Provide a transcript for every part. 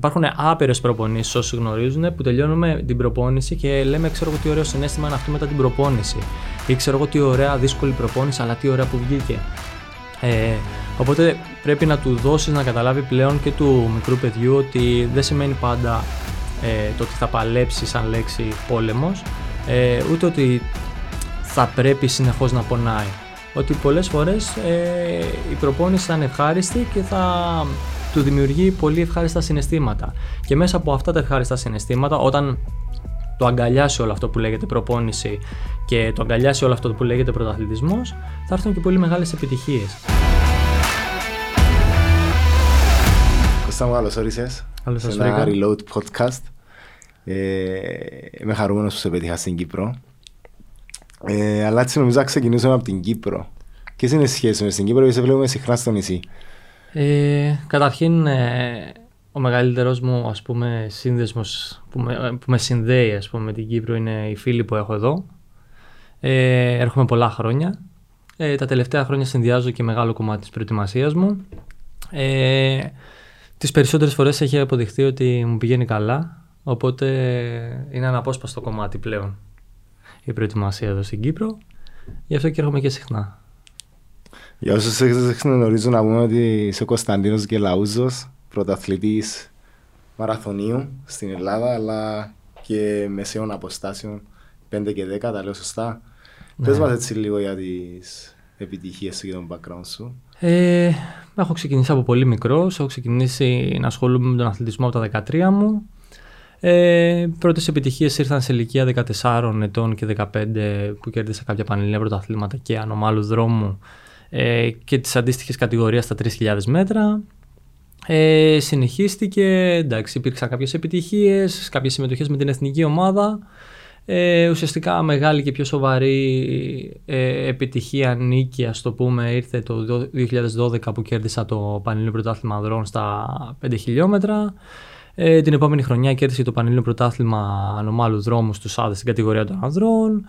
υπάρχουν άπειρες προπονήσεις όσοι γνωρίζουν που τελειώνουμε την προπόνηση και λέμε ξέρω εγώ τι ωραίο συνέστημα είναι αυτό μετά την προπόνηση. Ή ξέρω εγώ τι ωραία δύσκολη προπόνηση, αλλά τι ωραία που βγήκε. Ε, οπότε πρέπει να του δώσεις να καταλάβει πλέον και του μικρού παιδιού ότι δεν σημαίνει πάντα ε, το ότι θα παλέψει σαν λέξη πόλεμος ε, ούτε ότι θα πρέπει συνεχώς να πονάει. Ότι πολλές φορές ε, η προπόνηση θα είναι ευχάριστη και θα του δημιουργεί πολύ ευχάριστα συναισθήματα. Και μέσα από αυτά τα ευχάριστα συναισθήματα, όταν το αγκαλιάσει όλο αυτό που λέγεται προπόνηση και το αγκαλιάσει όλο αυτό που λέγεται πρωταθλητισμός, θα έρθουν και πολύ μεγάλες επιτυχίες. Κώστα μου, καλώς όρισες. Καλώς σε ένα Reload podcast. Ε, είμαι χαρούμενος που σε πέτυχα στην Κύπρο. Ε, αλλά έτσι νομίζω να ξεκινήσουμε από την Κύπρο. Ποιες είναι οι σχέσεις με στην Κύπρο, γιατί σε βλέπουμε συχνά στο νησί. Ε, καταρχήν, ε, ο μεγαλύτερος μου ας πούμε σύνδεσμος που με, που με συνδέει ας πούμε, με την Κύπρο είναι οι φίλοι που έχω εδώ. Ε, έρχομαι πολλά χρόνια. Ε, τα τελευταία χρόνια συνδυάζω και μεγάλο κομμάτι της προετοιμασίας μου. Ε, τις περισσότερες φορές έχει αποδειχθεί ότι μου πηγαίνει καλά, οπότε είναι ένα απόσπαστο κομμάτι πλέον η προετοιμασία εδώ στην Κύπρο. Γι' αυτό και έρχομαι και συχνά. Για όσους δεν γνωρίζουν να πούμε ότι είσαι Κωνσταντίνος Γελαούζος, πρωταθλητής μαραθωνίου στην Ελλάδα, αλλά και μεσαίων αποστάσεων 5 και 10, τα λέω σωστά. Ναι. Πες μας έτσι λίγο για τις επιτυχίες σου και τον background σου. Ε, έχω ξεκινήσει από πολύ μικρός, έχω ξεκινήσει να ασχολούμαι με τον αθλητισμό από τα 13 μου. Ε, πρώτες επιτυχίες ήρθαν σε ηλικία 14 ετών και 15 που κέρδισα κάποια πανελληνία πρωταθλήματα και ανομάλους δρόμου ε, και τις αντίστοιχες κατηγορίες στα 3.000 μέτρα. Ε, συνεχίστηκε, εντάξει, υπήρξαν κάποιες επιτυχίες, κάποιες συμμετοχές με την εθνική ομάδα. Ε, ουσιαστικά μεγάλη και πιο σοβαρή ε, επιτυχία νίκη, ας το πούμε, ήρθε το 2012 που κέρδισα το Πανελλήνιο Πρωτάθλημα Ανδρών στα 5 χιλιόμετρα. Ε, την επόμενη χρονιά κέρδισε το Πανελλήνιο Πρωτάθλημα Ανομάλου Δρόμου στους Άδες στην κατηγορία των Ανδρών.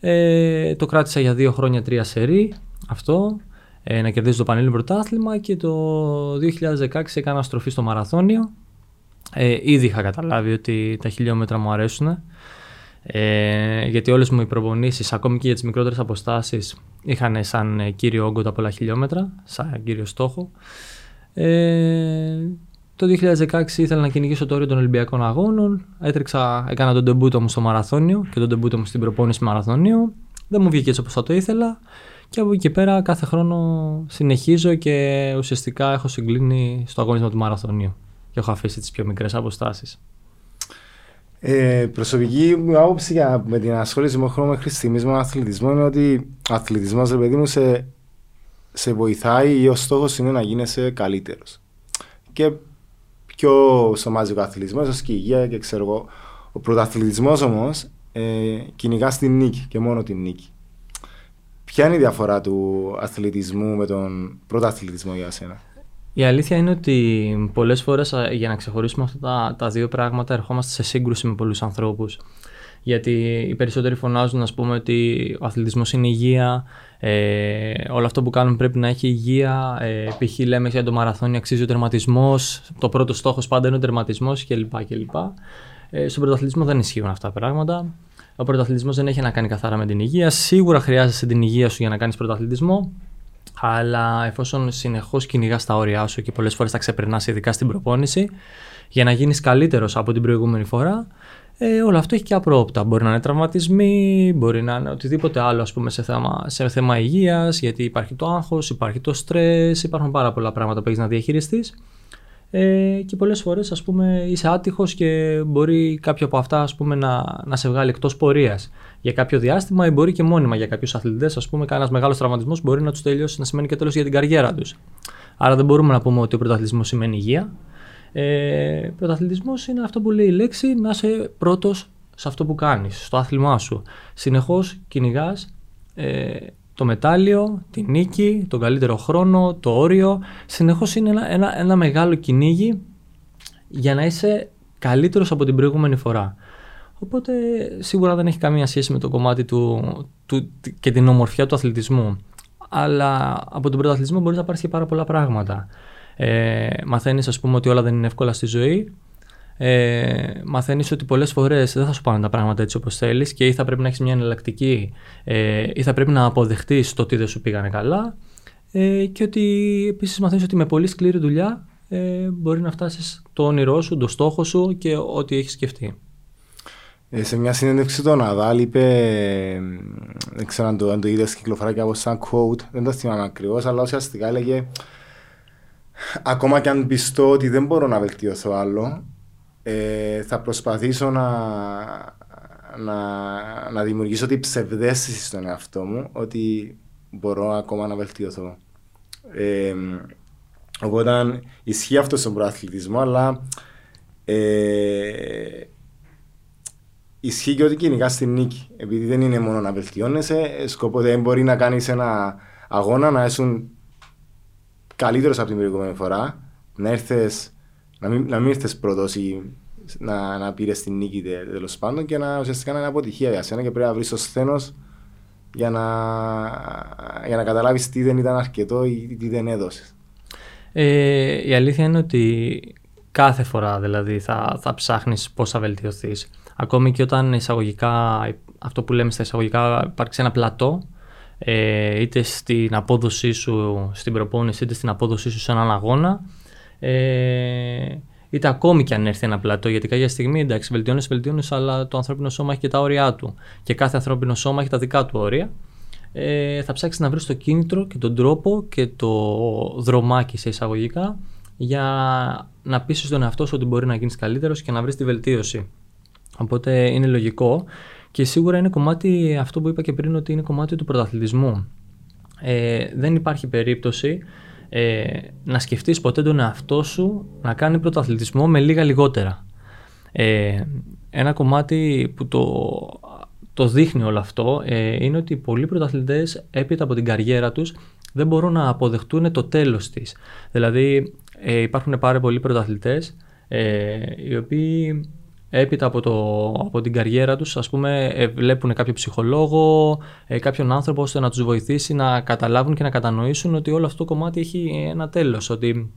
Ε, το κράτησα για δύο χρόνια τρία σερί αυτό, ε, να κερδίσω το Πανελλήνιο Πρωτάθλημα και το 2016 έκανα στροφή στο μαραθώνιο. Ε, ήδη είχα καταλάβει ότι τα χιλιόμετρα μου αρέσουν. Ε, γιατί όλες μου οι προπονήσεις, ακόμη και για τις μικρότερες αποστάσεις, είχαν σαν ε, κύριο όγκο τα πολλά χιλιόμετρα, σαν κύριο στόχο. Ε, το 2016 ήθελα να κυνηγήσω το όριο των Ολυμπιακών Αγώνων. Έτρεξα, έκανα τον τεμπούτο μου στο μαραθώνιο και τον τεμπούτο μου στην προπόνηση μαραθωνίου. Δεν μου βγήκε έτσι όπως θα το ήθελα. Και από εκεί και πέρα κάθε χρόνο συνεχίζω και ουσιαστικά έχω συγκλίνει στο αγώνισμα του μαραθωνίου. Και έχω αφήσει τις πιο μικρές αποστάσεις. Ε, προσωπική μου άποψη για, με την ασχόληση μου χρόνο μέχρι στιγμής με τον αθλητισμό είναι ότι ο αθλητισμός, ρε παιδί μου, σε, σε βοηθάει ή ο στόχος είναι να γίνεσαι καλύτερος. Και πιο σωμάζει ο αθλητισμός, ίσω και η υγεία και ξέρω εγώ. Ο πρωταθλητισμός όμως ε, κυνηγά την νίκη και μόνο την νίκη. Ποια είναι η διαφορά του αθλητισμού με τον πρωταθλητισμό για σένα; Η αλήθεια είναι ότι πολλές φορές για να ξεχωρίσουμε αυτά τα, τα δύο πράγματα ερχόμαστε σε σύγκρουση με πολλούς ανθρώπους. Γιατί οι περισσότεροι φωνάζουν ας πούμε ότι ο αθλητισμός είναι υγεία, ε, όλο αυτό που κάνουμε πρέπει να έχει υγεία, ε, π.χ. λέμε για το μαραθώνιο αξίζει ο τερματισμός, το πρώτο στόχος πάντα είναι ο τερματισμός κλπ. κλπ. Ε, στον πρωταθλητισμό δεν ισχύουν αυτά τα πράγματα. Ο πρωταθλητισμός δεν έχει να κάνει καθαρά με την υγεία. Σίγουρα χρειάζεσαι την υγεία σου για να κάνεις πρωταθλητισμό. Αλλά εφόσον συνεχώς κυνηγάς τα όρια σου και πολλές φορές τα ξεπερνάς, ειδικά στην προπόνηση, για να γίνεις καλύτερος από την προηγούμενη φορά, ε, όλο αυτό έχει και απρόπτα. Μπορεί να είναι τραυματισμοί, μπορεί να είναι οτιδήποτε άλλο ας πούμε, σε θέμα, σε θέμα υγείας, γιατί υπάρχει το άγχος, υπάρχει το στρε, υπάρχουν πάρα πολλά πράγματα που έχεις να διαχειριστείς. Ε, και πολλές φορές ας πούμε είσαι άτυχος και μπορεί κάποιο από αυτά ας πούμε, να, να σε βγάλει εκτός πορείας για κάποιο διάστημα ή μπορεί και μόνιμα για κάποιους αθλητές ας πούμε κανένας μεγάλος τραυματισμός μπορεί να τους τελειώσει να σημαίνει και τέλος για την καριέρα τους. Άρα δεν μπορούμε να πούμε ότι ο πρωταθλητισμός σημαίνει υγεία. Ε, πρωταθλητισμός είναι αυτό που λέει η λέξη να είσαι πρώτος σε αυτό που κάνεις, στο άθλημά σου. Συνεχώς κυνηγάς ε, το μετάλλιο, τη νίκη, τον καλύτερο χρόνο, το όριο. Συνεχώς είναι ένα, ένα, ένα μεγάλο κυνήγι για να είσαι καλύτερος από την προηγούμενη φορά. Οπότε σίγουρα δεν έχει καμία σχέση με το κομμάτι του, του, και την ομορφιά του αθλητισμού. Αλλά από τον πρωταθλητισμό μπορείς να πάρεις και πάρα πολλά πράγματα. Ε, Μαθαίνεις, ας πούμε, ότι όλα δεν είναι εύκολα στη ζωή. Ε, μαθαίνεις ότι πολλές φορές δεν θα σου πάνε τα πράγματα έτσι όπως θέλεις και ή θα πρέπει να έχεις μια εναλλακτική ε, ή θα πρέπει να αποδεχτείς το ότι δεν σου πήγανε καλά. Ε, και ότι επίσης μαθαίνεις ότι με πολύ σκληρή δουλειά ε, μπορεί να φτάσεις το όνειρό σου, το στόχο σου και ό,τι έχεις σκεφτεί. Ε, σε μια συνέντευξη το Ναδάλ είπε, δεν ξέρω αν το, αν το είδες κυκλοφορά και από σαν quote, δεν το θυμάμαι ακριβώς, αλλά ουσιαστικά έλεγε ακόμα και αν πιστώ ότι δεν μπορώ να βελτιωθώ άλλο, ε, θα προσπαθήσω να, να, να δημιουργήσω την ψευδέστηση στον εαυτό μου ότι μπορώ ακόμα να βελτιωθώ. Ε, οπότε ισχύει αυτό στον προαθλητισμό, αλλά ε, ισχύει και ότι κυνηγάς στην νίκη. Επειδή δεν είναι μόνο να βελτιώνεσαι, σκοπό δεν μπορεί να κάνεις ένα αγώνα να έσουν καλύτερος από την προηγούμενη φορά, να έρθει να μην, να μην ήρθες πρώτος ή να, να πήρες την νίκη τέλος πάντων και να ουσιαστικά να είναι αποτυχία για σένα και πρέπει να βρεις το σθένος για να, για να καταλάβεις τι δεν ήταν αρκετό ή τι δεν έδωσες. Ε, η αλήθεια είναι ότι κάθε φορά δηλαδή θα, θα ψάχνεις πώς θα βελτιωθείς. Ακόμη και όταν εισαγωγικά, αυτό που λέμε στα εισαγωγικά υπάρξει ένα πλατό ε, είτε στην απόδοσή σου στην προπόνηση είτε στην απόδοσή σου σε έναν αγώνα ε, είτε ακόμη και αν έρθει ένα πλατό, γιατί κάποια στιγμή εντάξει, βελτιώνει, βελτιώνει, αλλά το ανθρώπινο σώμα έχει και τα όρια του. Και κάθε ανθρώπινο σώμα έχει τα δικά του όρια. Ε, θα ψάξεις να βρεις το κίνητρο και τον τρόπο και το δρομάκι σε εισαγωγικά για να πείσει τον εαυτό σου ότι μπορεί να γίνεις καλύτερος και να βρεις τη βελτίωση. Οπότε είναι λογικό και σίγουρα είναι κομμάτι αυτό που είπα και πριν ότι είναι κομμάτι του πρωταθλητισμού. Ε, δεν υπάρχει περίπτωση ε, να σκεφτείς ποτέ τον εαυτό σου να κάνει πρωταθλητισμό με λίγα λιγότερα. Ε, ένα κομμάτι που το, το δείχνει όλο αυτό ε, είναι ότι πολλοί πρωταθλητές έπειτα από την καριέρα τους δεν μπορούν να αποδεχτούν το τέλος της. Δηλαδή ε, υπάρχουν πάρα πολλοί πρωταθλητές ε, οι οποίοι έπειτα από, το, από την καριέρα τους ας πούμε ε, βλέπουν κάποιο ψυχολόγο, ε, κάποιον άνθρωπο ώστε να τους βοηθήσει να καταλάβουν και να κατανοήσουν ότι όλο αυτό το κομμάτι έχει ένα τέλος, ότι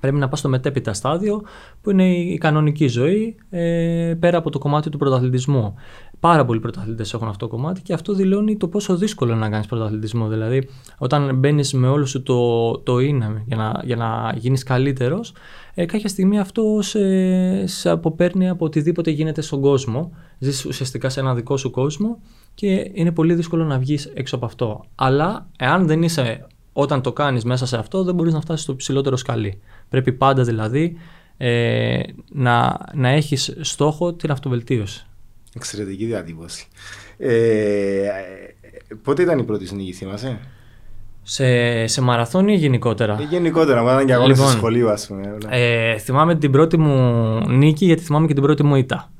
πρέπει να πας στο μετέπειτα στάδιο που είναι η κανονική ζωή ε, πέρα από το κομμάτι του πρωταθλητισμού. Πάρα πολλοί πρωταθλητές έχουν αυτό το κομμάτι και αυτό δηλώνει το πόσο δύσκολο είναι να κάνεις πρωταθλητισμό. Δηλαδή, όταν μπαίνεις με όλο σου το, το είναι για να, για να γίνεις καλύτερος, ε, κάποια στιγμή αυτό σε, σε αποπέρνει από οτιδήποτε γίνεται στον κόσμο. Ζεις ουσιαστικά σε ένα δικό σου κόσμο και είναι πολύ δύσκολο να βγεις έξω από αυτό. Αλλά εάν δεν είσαι όταν το κάνεις μέσα σε αυτό, δεν μπορείς να φτάσεις στο ψηλότερο σκαλί. Πρέπει πάντα δηλαδή ε, να, να έχεις στόχο την αυτοβελτίωση. Εξαιρετική διατύπωση. Ε, πότε ήταν η πρώτη σου νίκη, θυμάσαι; Σε, σε μαραθών ή γενικότερα; Ε, γενικότερα, μα ήταν και αγώνες λοιπόν, στο σχολείο, ας πούμε. Ε, θυμάμαι την πρώτη μου νίκη, γιατί θυμάμαι και την πρώτη μου ήττα.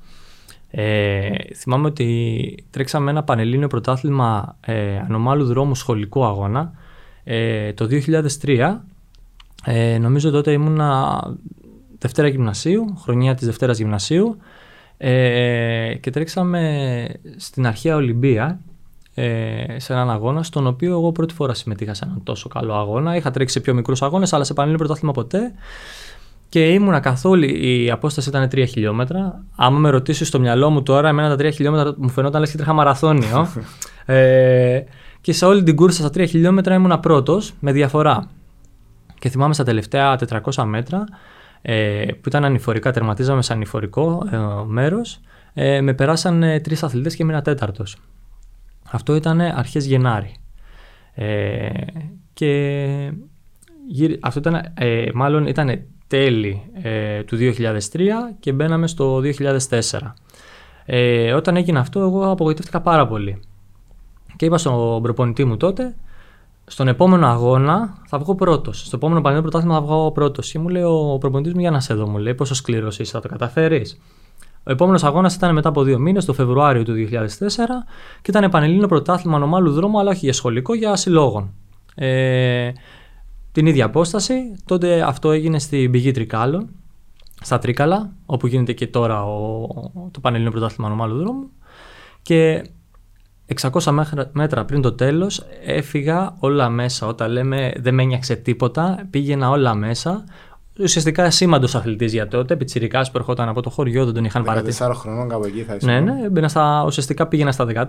Ε, θυμάμαι ότι τρέξαμε ένα πανελλήνιο πρωτάθλημα ε, ανομάλου δρόμου σχολικό αγώνα ε, το 2003. Ε, νομίζω τότε ήμουνα Δευτέρα Γυμνασίου, χρονιά της Δευτέρας Γυμνασίου ε, και τρέξαμε στην αρχαία Ολυμπία ε, σε έναν αγώνα, στον οποίο εγώ πρώτη φορά συμμετείχα σε έναν τόσο καλό αγώνα. Είχα τρέξει σε πιο μικρούς αγώνες, αλλά σε πανελλήνιο πρωτάθλημα ποτέ. Και ήμουνα καθόλου, η απόσταση ήταν 3 χιλιόμετρα. Άμα με ρωτήσεις στο μυαλό μου τώρα, εμένα τα 3 χιλιόμετρα μου φαινόταν λες και τρέχα μαραθώνιο. ε, και σε όλη την κούρσα στα 3 χιλιόμετρα ήμουνα πρώτος με διαφορά. Και θυμάμαι στα τελευταία 400 μέτρα ε, που ήταν ανηφορικά, τερματίζαμε σε ανηφορικό ε, μέρος, ε, με περάσαν ε, τρεις αθλητές και ήμουν τέταρτος. Αυτό ήταν αρχές Γενάρη. Ε, και αυτό ήταν, ε, μάλλον ήταν τέλη ε, του 2003 και μπαίναμε στο 2004. Ε, όταν έγινε αυτό εγώ απογοητεύτηκα πάρα πολύ. Και είπα στον προπονητή μου τότε στον επόμενο αγώνα θα βγω πρώτος. Στο επόμενο πανελλήνιο πρωτάθλημα θα βγω πρώτος. Και μου λέει ο προπονητής μου για να σε δω, μου λέει πόσο σκληρός είσαι, θα το καταφέρεις. Ο επόμενος αγώνας ήταν μετά από δύο μήνες, το Φεβρουάριο του 2004, και ήταν πανελλήνιο πρωτάθλημα νομάλου δρόμου, αλλά όχι για σχολικό, για συλλόγων. Ε, την ίδια απόσταση. Τότε αυτό έγινε στην πηγή Τρικάλων, στα Τρίκαλα, όπου γίνεται και τώρα ο, το πανελλήνιο πρωτάθλημα νομάλου δρόμου. Και 600 μέτρα πριν το τέλος έφυγα όλα μέσα. Όταν λέμε δεν με ένιαξε τίποτα, πήγαινα όλα μέσα. ουσιαστικά σήμαντο αθλητής για τότε. Πιτσυρικά που ερχόταν από το χωριό, δεν τον είχαν παρατήσει. 14 χρονών κάπου εκεί θα Ναι, ναι, μπαίνα στα, ουσιαστικά πήγαινα στα 14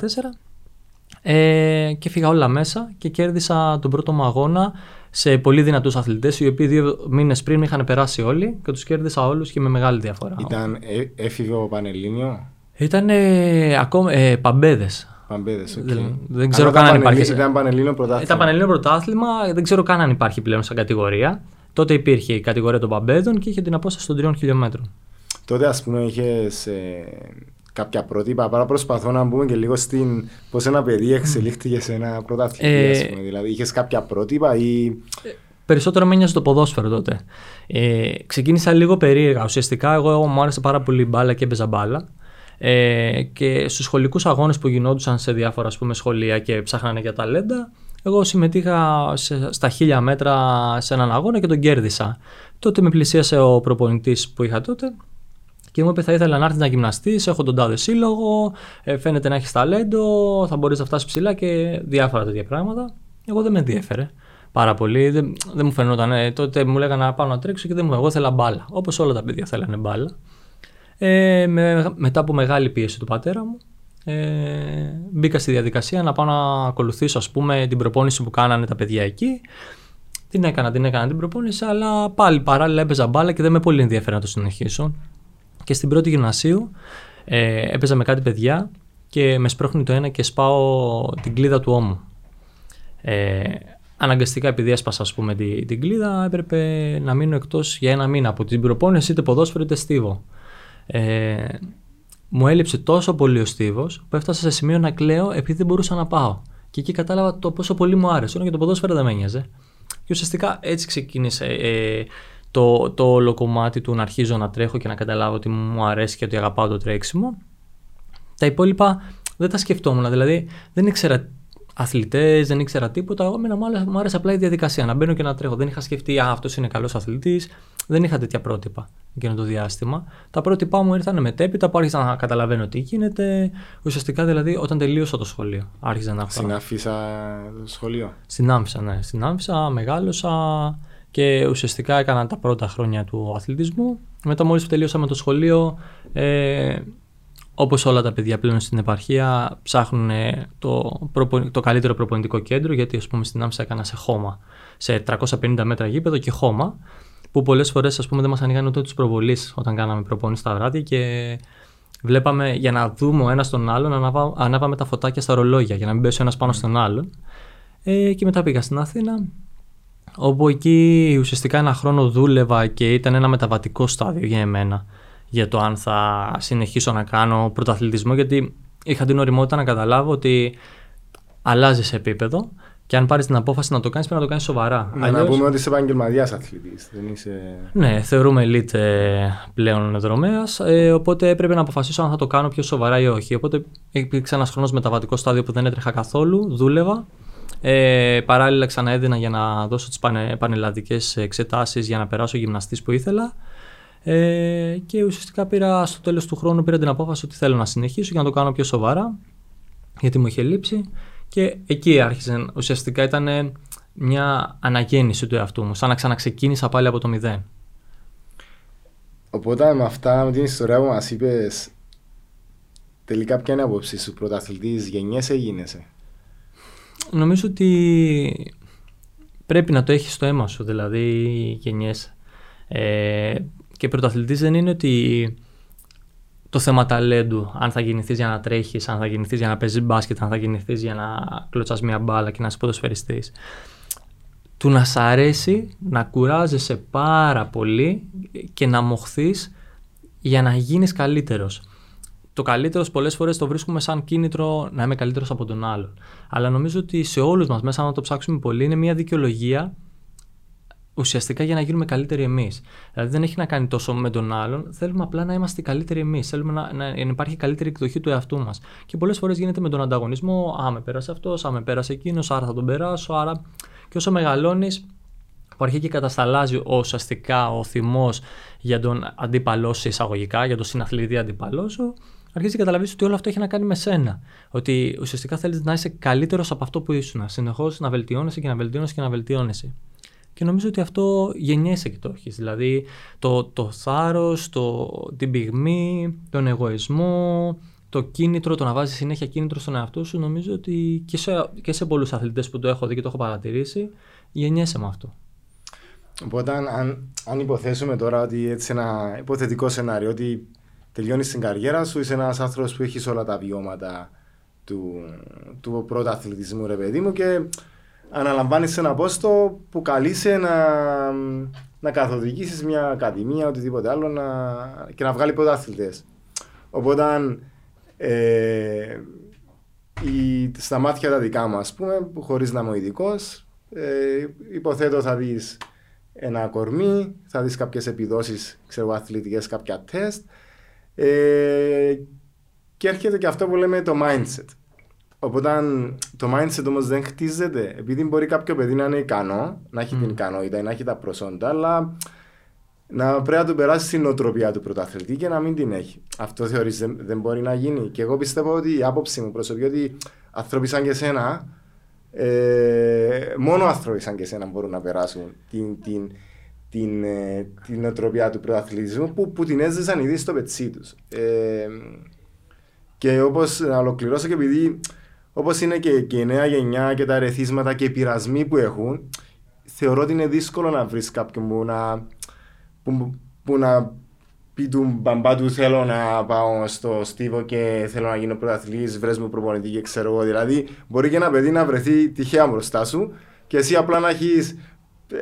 ε, και φύγα όλα μέσα και κέρδισα τον πρώτο μου αγώνα σε πολύ δυνατούς αθλητές, οι οποίοι δύο μήνες πριν με είχαν περάσει όλοι και τους κέρδισα όλους και με μεγάλη διαφορά. Ήταν ε, έφηβο πανελλήνιο; Ήταν ε, ακόμα ε, παμπέδες. Παμπέδε, okay. Δεν, δεν ξέρω καν αν υπάρχει. Ήταν πανελλήνιο πρωτάθλημα. Ήταν πανελλήνιο πρωτάθλημα, δεν ξέρω καν αν υπάρχει πλέον σαν κατηγορία. Τότε υπήρχε η κατηγορία των παμπέδων και είχε την απόσταση των τριών χιλιόμετρων. Τότε, ας πούμε, είχες ε, κάποια πρότυπα. Πάρα προσπαθώ να μπούμε και λίγο στην πώς ένα παιδί εξελίχθηκε σε ένα πρωτάθλημα. Ε, δηλαδή, είχες κάποια πρότυπα ή. Περισσότερο με νοιάζει το ποδόσφαιρο τότε. Ε, ξεκίνησα λίγο περίεργα. Ουσιαστικά, εγώ μου άρεσε πάρα πολύ η μπάλα και έπαιζα μπάλα. Ε, και στους σχολικούς αγώνες που γινόντουσαν σε διάφορα ας πούμε, σχολεία και ψάχνανε για ταλέντα, εγώ συμμετείχα σε, στα χίλια μέτρα σε έναν αγώνα και τον κέρδισα. Τότε με πλησίασε ο προπονητής που είχα τότε και μου είπε: Θα ήθελα να έρθεις να γυμναστείς. Έχω τον τάδε σύλλογο. Ε, φαίνεται να έχεις ταλέντο. Θα μπορείς να φτάσεις ψηλά και διάφορα τέτοια πράγματα. Εγώ δεν με ενδιαφέρε πάρα πολύ. Δεν, δεν μου φαινόταν. Ε, τότε μου λέγανε να πάω να τρέξω και δεν μου. Εγώ ήθελα μπάλα. Όπως όλα τα παιδιά θέλανε μπάλα. Ε, με, μετά από μεγάλη πίεση του πατέρα μου, ε, μπήκα στη διαδικασία να πάω να ακολουθήσω ας πούμε την προπόνηση που κάνανε τα παιδιά εκεί. Την έκανα, την έκανα την προπόνηση, αλλά πάλι παράλληλα έπαιζα μπάλα και δεν με πολύ ενδιαφέρει να το συνεχίσω. Και στην πρώτη γυμνασίου ε, έπαιζα με κάτι παιδιά και με σπρώχνει το ένα και σπάω την κλίδα του ώμου. Ε, αναγκαστικά επειδή έσπασα ας πούμε την, την κλίδα έπρεπε να μείνω εκτός για ένα μήνα από την προπόνηση είτε ποδόσφαιρο είτε στίβο. Ε, μου έλειψε τόσο πολύ ο στίβος που έφτασα σε σημείο να κλαίω επειδή δεν μπορούσα να πάω. Και εκεί κατάλαβα το πόσο πολύ μου άρεσε. Ενώ και το ποδόσφαιρο δεν με ένοιαζε. Και ουσιαστικά έτσι ξεκίνησε ε, το, το όλο κομμάτι του να αρχίζω να τρέχω και να καταλάβω ότι μου αρέσει και ότι αγαπάω το τρέξιμο. Τα υπόλοιπα δεν τα σκεφτόμουν. Δηλαδή δεν ήξερα αθλητές, δεν ήξερα τίποτα. Εγώ μου άρεσε απλά η διαδικασία να μπαίνω και να τρέχω. Δεν είχα σκεφτεί, Α, αυτός είναι καλός αθλητής. Δεν είχα τέτοια πρότυπα εκείνο το διάστημα. Τα πρότυπά μου ήρθαν μετέπειτα που άρχισα να καταλαβαίνω τι γίνεται. Ουσιαστικά δηλαδή όταν τελείωσα το σχολείο. Άρχισα να Στην Άφησα το σχολείο. Στην Άμφισα, ναι. Στην Άμφισα μεγάλωσα και ουσιαστικά έκανα τα πρώτα χρόνια του αθλητισμού. Μετά μόλις τελείωσα με το σχολείο, ε, όπως όλα τα παιδιά πλέον στην επαρχία, ψάχνουν το, το καλύτερο προπονητικό κέντρο, γιατί ας πούμε στην Άμψα έκανα σε χώμα, σε 350 μέτρα γήπεδο και χώμα, που πολλές φορές ας πούμε δεν μας ανοίγαν ούτε τους προβολείς όταν κάναμε προπόνηση στα βράδια και βλέπαμε για να δούμε ο ένας τον άλλον, ανάβα, ανάβαμε τα φωτάκια στα ρολόγια για να μην πέσει ο ένας πάνω στον άλλον. Ε, και μετά πήγα στην Αθήνα, όπου εκεί ουσιαστικά ένα χρόνο δούλευα και ήταν ένα μεταβατικό στάδιο για εμένα για το αν θα συνεχίσω να κάνω πρωταθλητισμό γιατί είχα την οριμότητα να καταλάβω ότι αλλάζει επίπεδο και αν πάρεις την απόφαση να το κάνεις, πρέπει να το κάνεις σοβαρά. Να, Αλλιώς... να πούμε ότι είσαι επαγγελματίας αθλητής. Είσαι... Ναι, θεωρούμε elite ε, πλέον δρομέας. Ε, οπότε έπρεπε να αποφασίσω αν θα το κάνω πιο σοβαρά ή όχι. Οπότε υπήρξε ένας χρόνος μεταβατικό στάδιο που δεν έτρεχα καθόλου. Δούλευα. Ε, παράλληλα, ξαναέδινα για να δώσω τις πανε, πανελλαδικές εξετάσεις για να περάσω γυμναστής που ήθελα. Ε, και ουσιαστικά πήρα στο τέλος του χρόνου πήρα την απόφαση ότι θέλω να συνεχίσω για να το κάνω πιο σοβαρά γιατί μου είχε λείψει και εκεί άρχισε ουσιαστικά ήταν μια αναγέννηση του εαυτού μου σαν να ξαναξεκίνησα πάλι από το μηδέν. Οπότε με αυτά, με την ιστορία που μας είπες τελικά ποια είναι η άποψη σου πρωταθλητής, γενιέσαι ή γίνεσαι. Νομίζω ότι πρέπει να το έχεις στο αίμα σου, δηλαδή γενιέσαι. Ε, και πρωταθλητής δεν είναι ότι το θέμα ταλέντου, αν θα γεννηθεί για να τρέχεις, αν θα γεννηθεί για να παίζεις μπάσκετ, αν θα γεννηθεί για να κλωτσάς μια μπάλα και να είσαι ποδοσφαιριστής. Του να σ' αρέσει να κουράζεσαι πάρα πολύ και να μοχθείς για να γίνεις καλύτερος. Το καλύτερος πολλές φορές το βρίσκουμε σαν κίνητρο να είμαι καλύτερος από τον άλλον. Αλλά νομίζω ότι σε όλους μας, μέσα να το ψάξουμε πολύ, είναι μια δικαιολογία ουσιαστικά για να γίνουμε καλύτεροι εμείς. Δηλαδή δεν έχει να κάνει τόσο με τον άλλον. Θέλουμε απλά να είμαστε καλύτεροι εμείς. Θέλουμε να, να, να, υπάρχει καλύτερη εκδοχή του εαυτού μας. Και πολλές φορές γίνεται με τον ανταγωνισμό. Α, με πέρασε αυτός, α, με πέρασε εκείνος, άρα θα τον περάσω. Άρα και όσο μεγαλώνεις, που αρχίζει και κατασταλάζει ουσιαστικά ο θυμός για τον αντίπαλό σου εισαγωγικά, για τον συναθλητή αντίπαλό σου, αρχίζει και καταλαβαίνεις ότι όλο αυτό έχει να κάνει με σένα. Ότι ουσιαστικά θέλεις να είσαι καλύτερος από αυτό που ήσουν. Συνεχώς να βελτιώνεσαι και να βελτιώνεσαι και να βελτιώνεσαι. Και νομίζω ότι αυτό γεννιέσαι και το έχεις. Δηλαδή το, το θάρρος, το, την πυγμή, τον εγωισμό, το κίνητρο, το να βάζεις συνέχεια κίνητρο στον εαυτό σου, νομίζω ότι και σε, και σε πολλούς αθλητές που το έχω δει και το έχω παρατηρήσει, γεννιέσαι με αυτό. Οπότε, αν, αν υποθέσουμε τώρα ότι έτσι ένα υποθετικό σενάριο, ότι τελειώνεις την καριέρα σου, είσαι ένας άνθρωπος που έχεις όλα τα βιώματα του, του πρώτου αθλητισμού, ρε παιδί μου, και αναλαμβάνεις ένα πόστο που καλείσαι να, να καθοδηγήσεις μια ακαδημία, οτιδήποτε άλλο να, και να βγάλει πρωταθλητέ. Οπότε, ε, η, στα μάτια τα δικά μου, ας πούμε, χωρίς να είμαι ειδικός, ε, υποθέτω θα δεις ένα κορμί, θα δεις κάποιες επιδόσεις, ξέρω, αθλητικές, κάποια τεστ. Ε, και έρχεται και αυτό που λέμε το mindset. Οπότε το mindset όμως δεν χτίζεται, επειδή μπορεί κάποιο παιδί να είναι ικανό, να έχει την ικανότητα, να έχει τα προσόντα, αλλά να πρέπει να του περάσει την νοοτροπία του πρωταθλητή και να μην την έχει. Αυτό θεωρείς δεν, δεν μπορεί να γίνει. Και εγώ πιστεύω ότι η άποψη μου προσωπική ότι άνθρωποι σαν και εσένα, ε, μόνο άνθρωποι σαν και εσένα μπορούν να περάσουν την, την, την, ε, την νοοτροπία του πρωταθλητισμού που, που την έζησαν ήδη στο πετσί τους. Ε, και όπως να ολοκληρώσω και επειδή όπως είναι και, και η νέα γενιά και τα ερεθίσματα και οι πειρασμοί που έχουν, θεωρώ ότι είναι δύσκολο να βρεις κάποιον που να, που, που να πει του μπαμπά του θέλω να πάω στο στίβο και θέλω να γίνω πρωταθλητής, βρες μου προπονητή και ξέρω εγώ. Δηλαδή μπορεί και ένα παιδί να βρεθεί τυχαία μπροστά σου και εσύ απλά να έχεις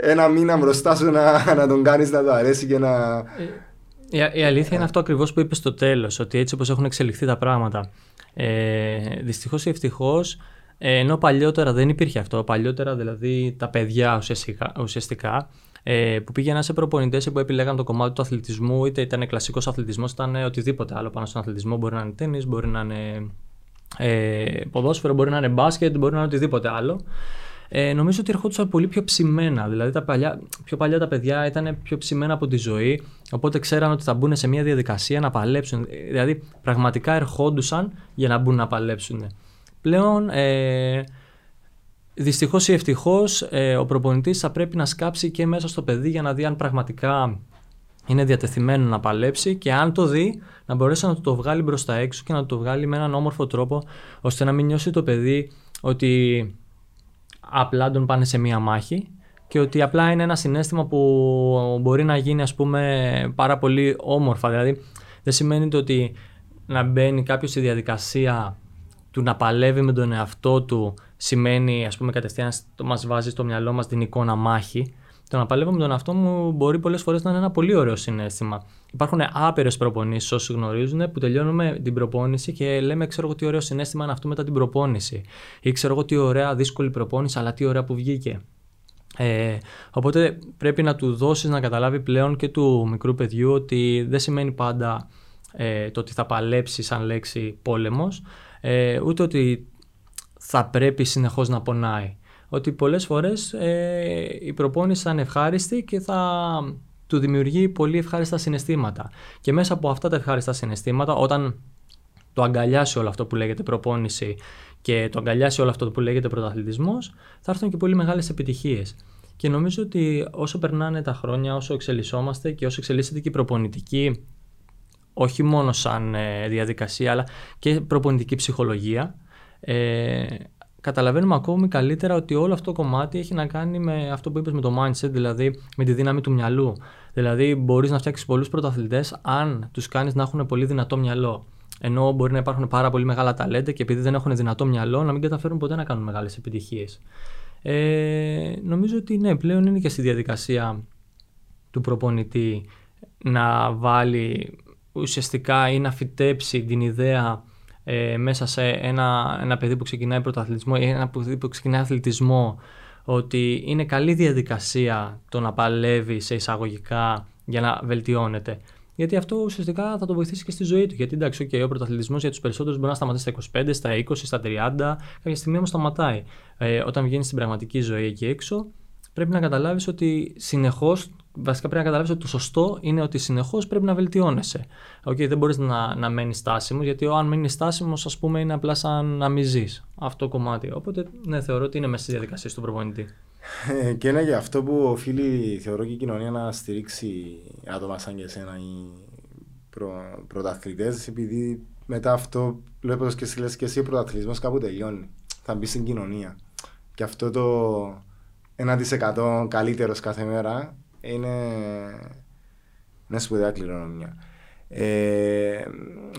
ένα μήνα μπροστά σου να, να τον κάνεις να το αρέσει και να... Η, η αλήθεια είναι αυτό ακριβώς που είπες στο τέλος, ότι έτσι όπως έχουν εξελιχθεί τα πράγματα. Ε, Δυστυχώς ή ευτυχώς, ε, ενώ παλιότερα δεν υπήρχε αυτό, παλιότερα δηλαδή τα παιδιά ουσιαστικά, ουσιαστικά ε, που πήγαιναν σε προπονητές που επιλέγαν το κομμάτι του αθλητισμού, είτε ήταν κλασικός αθλητισμός, ήταν οτιδήποτε άλλο πάνω στον αθλητισμό. Μπορεί να είναι τέννη, μπορεί να είναι ε, ποδόσφαιρο, μπορεί να είναι μπάσκετ, μπορεί να είναι οτιδήποτε άλλο. Ε, νομίζω ότι ερχόντουσαν πολύ πιο ψημένα. Δηλαδή, τα παλιά, πιο παλιά τα παιδιά ήταν πιο ψημένα από τη ζωή. Οπότε ξέραν ότι θα μπουν σε μια διαδικασία να παλέψουν. Δηλαδή, πραγματικά ερχόντουσαν για να μπουν να παλέψουν. Πλέον, ε, Δυστυχώς ή ευτυχώς, ε, ο προπονητής θα πρέπει να σκάψει και μέσα στο παιδί για να δει αν πραγματικά είναι διατεθειμένο να παλέψει και αν το δει, να μπορέσει να το βγάλει μπροστά έξω και να το βγάλει με έναν όμορφο τρόπο, ώστε να μην νιώσει το παιδί ότι απλά τον πάνε σε μία μάχη και ότι απλά είναι ένα συνέστημα που μπορεί να γίνει ας πούμε πάρα πολύ όμορφα. Δηλαδή δεν σημαίνει το ότι να μπαίνει κάποιος στη διαδικασία του να παλεύει με τον εαυτό του σημαίνει, ας πούμε, κατευθείαν το μας βάζει στο μυαλό μας την εικόνα μάχη. Το να παλεύω με τον εαυτό μου μπορεί πολλές φορές να είναι ένα πολύ ωραίο συνέστημα. Υπάρχουν άπειρες προπονήσεις, όσοι γνωρίζουν, που τελειώνουμε την προπόνηση και λέμε, ξέρω εγώ τι ωραίο συνέστημα είναι αυτό μετά την προπόνηση. Ή ξέρω εγώ τι ωραία δύσκολη προπόνηση, αλλά τι ωραία που βγήκε. Ε, οπότε πρέπει να του δώσεις να καταλάβει πλέον και του μικρού παιδιού ότι δεν σημαίνει πάντα ε, το ότι θα παλέψεις σαν λέξη πόλεμος, ε, ούτε ότι θα πρέπει συνεχώς να πονάει. Ότι πολλές φορές ε, η προπόνηση θα είναι ευχάριστη και θα του δημιουργεί πολύ ευχάριστα συναισθήματα. Και μέσα από αυτά τα ευχάριστα συναισθήματα, όταν το αγκαλιάσει όλο αυτό που λέγεται προπόνηση και το αγκαλιάσει όλο αυτό που λέγεται πρωταθλητισμός, θα έρθουν και πολύ μεγάλες επιτυχίες. Και νομίζω ότι όσο περνάνε τα χρόνια, όσο εξελισσόμαστε και όσο εξελίσσεται και η προπονητική, όχι μόνο σαν ε, διαδικασία, αλλά και προπονητική ψυχολογία, ε, καταλαβαίνουμε ακόμη καλύτερα ότι όλο αυτό το κομμάτι έχει να κάνει με αυτό που είπες με το mindset, δηλαδή με τη δύναμη του μυαλού. Δηλαδή μπορείς να φτιάξεις πολλούς πρωταθλητές αν τους κάνεις να έχουν πολύ δυνατό μυαλό. Ενώ μπορεί να υπάρχουν πάρα πολύ μεγάλα ταλέντα και επειδή δεν έχουν δυνατό μυαλό να μην καταφέρουν ποτέ να κάνουν μεγάλες επιτυχίες. Ε, νομίζω ότι ναι, πλέον είναι και στη διαδικασία του προπονητή να βάλει ουσιαστικά ή να φυτέψει την ιδέα ε, μέσα σε ένα, ένα παιδί που ξεκινάει πρωταθλητισμό ή ένα παιδί που ξεκινάει αθλητισμό ότι είναι καλή διαδικασία το να παλεύει σε εισαγωγικά για να βελτιώνεται. Γιατί αυτό ουσιαστικά θα το βοηθήσει και στη ζωή του. Γιατί εντάξει, okay, ο πρωταθλητισμό για τους περισσότερους μπορεί να σταματήσει στα 25, στα 20, στα 30, κάποια στιγμή όμως σταματάει. Ε, όταν βγαίνει στην πραγματική ζωή εκεί έξω, πρέπει να καταλάβεις ότι συνεχώς βασικά πρέπει να καταλάβεις ότι το σωστό είναι ότι συνεχώς πρέπει να βελτιώνεσαι. Okay, δεν μπορείς να, να μένεις στάσιμος, γιατί αν μείνεις στάσιμος, ας πούμε, είναι απλά σαν να μην ζεις αυτό το κομμάτι. Οπότε, ναι, θεωρώ ότι είναι μέσα στη διαδικασία του προπονητή. Ε, και είναι και αυτό που οφείλει, θεωρώ και η κοινωνία να στηρίξει άτομα σαν και εσένα οι προ, πρωταθλητές επειδή μετά αυτό, βλέπω και εσύ λες και εσύ ο πρωταθλητισμός κάπου τελειώνει. Θα μπεις στην κοινωνία. Και αυτό το 1% καλύτερος κάθε μέρα είναι, είναι σπουδαία κληρονομιά. Ε,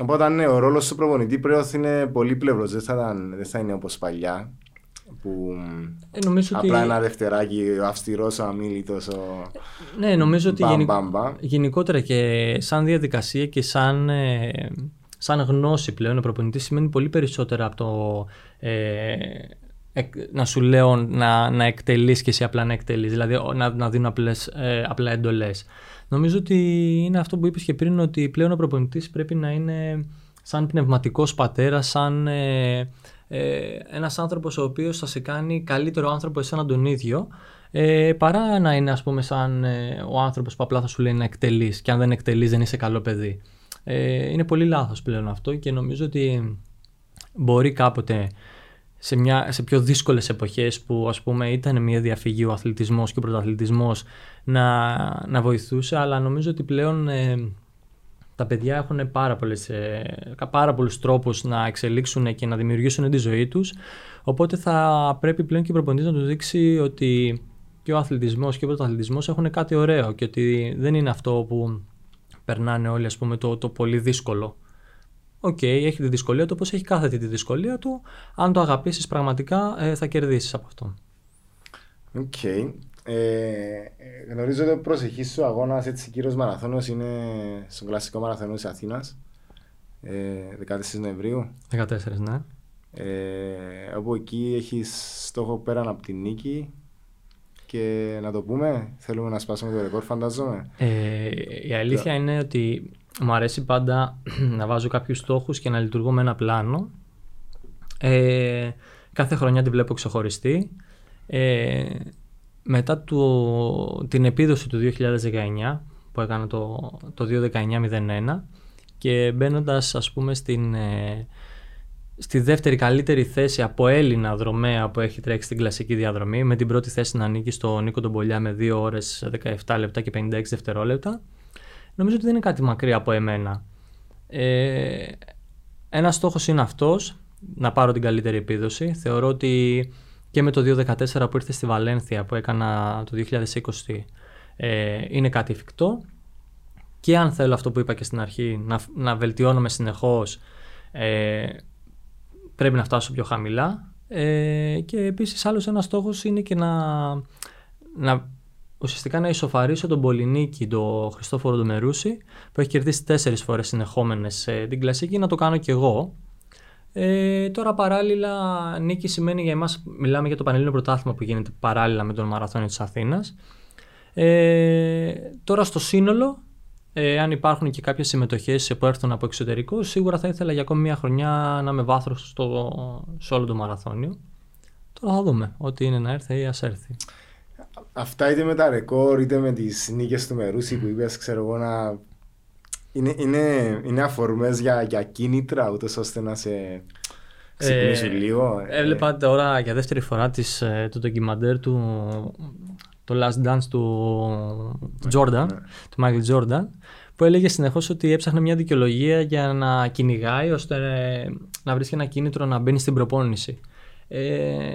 οπότε ναι, ο ρόλος του προπονητή πρέπει να είναι πολύπλευρος, δεν θα, δεν θα είναι όπως παλιά που ε, νομίζω απλά ότι... ένα δευτεράκι, ο αυστηρός, ο αμήλυτος, ο... Ναι, νομίζω ότι μπαμ, γενικ... μπαμ, μπαμ. γενικότερα και σαν διαδικασία και σαν, ε, σαν γνώση πλέον ο προπονητής σημαίνει πολύ περισσότερα από το ε, εκ- να σου λέω να, να εκτελείς και εσύ απλά να εκτελείς, δηλαδή ο- να, να δίνουν απλές, ε, απλά εντολές. Νομίζω ότι είναι αυτό που είπες και πριν ότι πλέον ο προπονητής πρέπει να είναι σαν πνευματικός πατέρας, σαν ε, ε, ένας άνθρωπος ο οποίος θα σε κάνει καλύτερο άνθρωπο εσένα τον ίδιο ε, παρά να είναι ας πούμε σαν ε, ο άνθρωπος που απλά θα σου λέει να εκτελείς και αν δεν εκτελείς δεν είσαι καλό παιδί. Ε, είναι πολύ λάθος πλέον αυτό και νομίζω ότι μπορεί κάποτε σε, μια, σε πιο δύσκολες εποχές που ας πούμε ήταν μια διαφυγή ο αθλητισμός και ο πρωταθλητισμός να, να βοηθούσε αλλά νομίζω ότι πλέον ε, τα παιδιά έχουν πάρα, πολλές, ε, πάρα πολλούς τρόπους να εξελίξουν και να δημιουργήσουν τη ζωή τους οπότε θα πρέπει πλέον και ο προπονητής να τους δείξει ότι και ο αθλητισμός και ο πρωταθλητισμός έχουν κάτι ωραίο και ότι δεν είναι αυτό που περνάνε όλοι ας πούμε το, το πολύ δύσκολο. Οκ, έχει τη δυσκολία του όπως έχει κάθε τι τη δυσκολία του. Αν το αγαπήσεις πραγματικά ε, θα κερδίσεις από αυτό. Οκ. Ε, γνωρίζω ότι ο προσεχής σου αγώνας έτσι κύριος μαραθώνιος είναι στον κλασικό μαραθώνιο της Αθήνας. Ε, 14 Νοεμβρίου. 14, ναι. Ε, όπου εκεί έχεις στόχο πέραν από την νίκη και να το πούμε, θέλουμε να σπάσουμε το ρεκόρ φαντάζομαι. Ε, η αλήθεια είναι ότι μου αρέσει πάντα να βάζω κάποιους στόχους και να λειτουργώ με ένα πλάνο. Ε, κάθε χρονιά τη βλέπω ξεχωριστή. Ε, μετά το, την επίδοση του 2019 που έκανα το, το 2019-01 και μπαίνοντας ας πούμε στην, ε, στη δεύτερη καλύτερη θέση από Έλληνα δρομέα που έχει τρέξει στην κλασική διαδρομή με την πρώτη θέση να ανήκει στο Νίκο τον Πολιά με 2 ώρες 17 λεπτά και 56 δευτερόλεπτα νομίζω ότι δεν είναι κάτι μακριά από εμένα. Ε, ένας στόχος είναι αυτός, να πάρω την καλύτερη επίδοση. Θεωρώ ότι και με το 2014 που ήρθε στη Βαλένθια που έκανα το 2020 ε, είναι κάτι εφικτό και αν θέλω αυτό που είπα και στην αρχή να, να βελτιώνομαι συνεχώς ε, πρέπει να φτάσω πιο χαμηλά ε, και επίσης άλλος ένας στόχος είναι και να, να ουσιαστικά να ισοφαρίσω τον Πολυνίκη, τον Χριστόφορο τον Μερούση που έχει κερδίσει τέσσερις φορές συνεχόμενες ε, την κλασική να το κάνω κι εγώ ε, τώρα παράλληλα νίκη σημαίνει για εμάς, μιλάμε για το Πανελλήνιο Πρωτάθλημα που γίνεται παράλληλα με τον Μαραθώνιο της Αθήνας. Ε, τώρα στο σύνολο, ε, αν υπάρχουν και κάποιες συμμετοχές που έρθουν από εξωτερικό, σίγουρα θα ήθελα για ακόμη μια χρονιά να με βάθρος στο, σε όλο το Μαραθώνιο. Τώρα θα δούμε, ό,τι είναι να έρθει ή ας έρθει. Αυτά είτε με τα ρεκόρ είτε με τις νίκες του Μερούση που είπες ξέρω εγώ να... Είναι, είναι, είναι αφορμές για, για κίνητρα ούτως ώστε να σε ξυπνήσουν λίγο. Ε, Έβλεπα τώρα για δεύτερη φορά της, ε, το ντοκιμαντέρ του το Last Dance του Jordan, του Michael Jordan που έλεγε συνεχώς ότι έψαχνε μια δικαιολογία για να κυνηγάει ώστε να βρίσκει ένα κίνητρο να μπαίνει στην προπόνηση. Ε,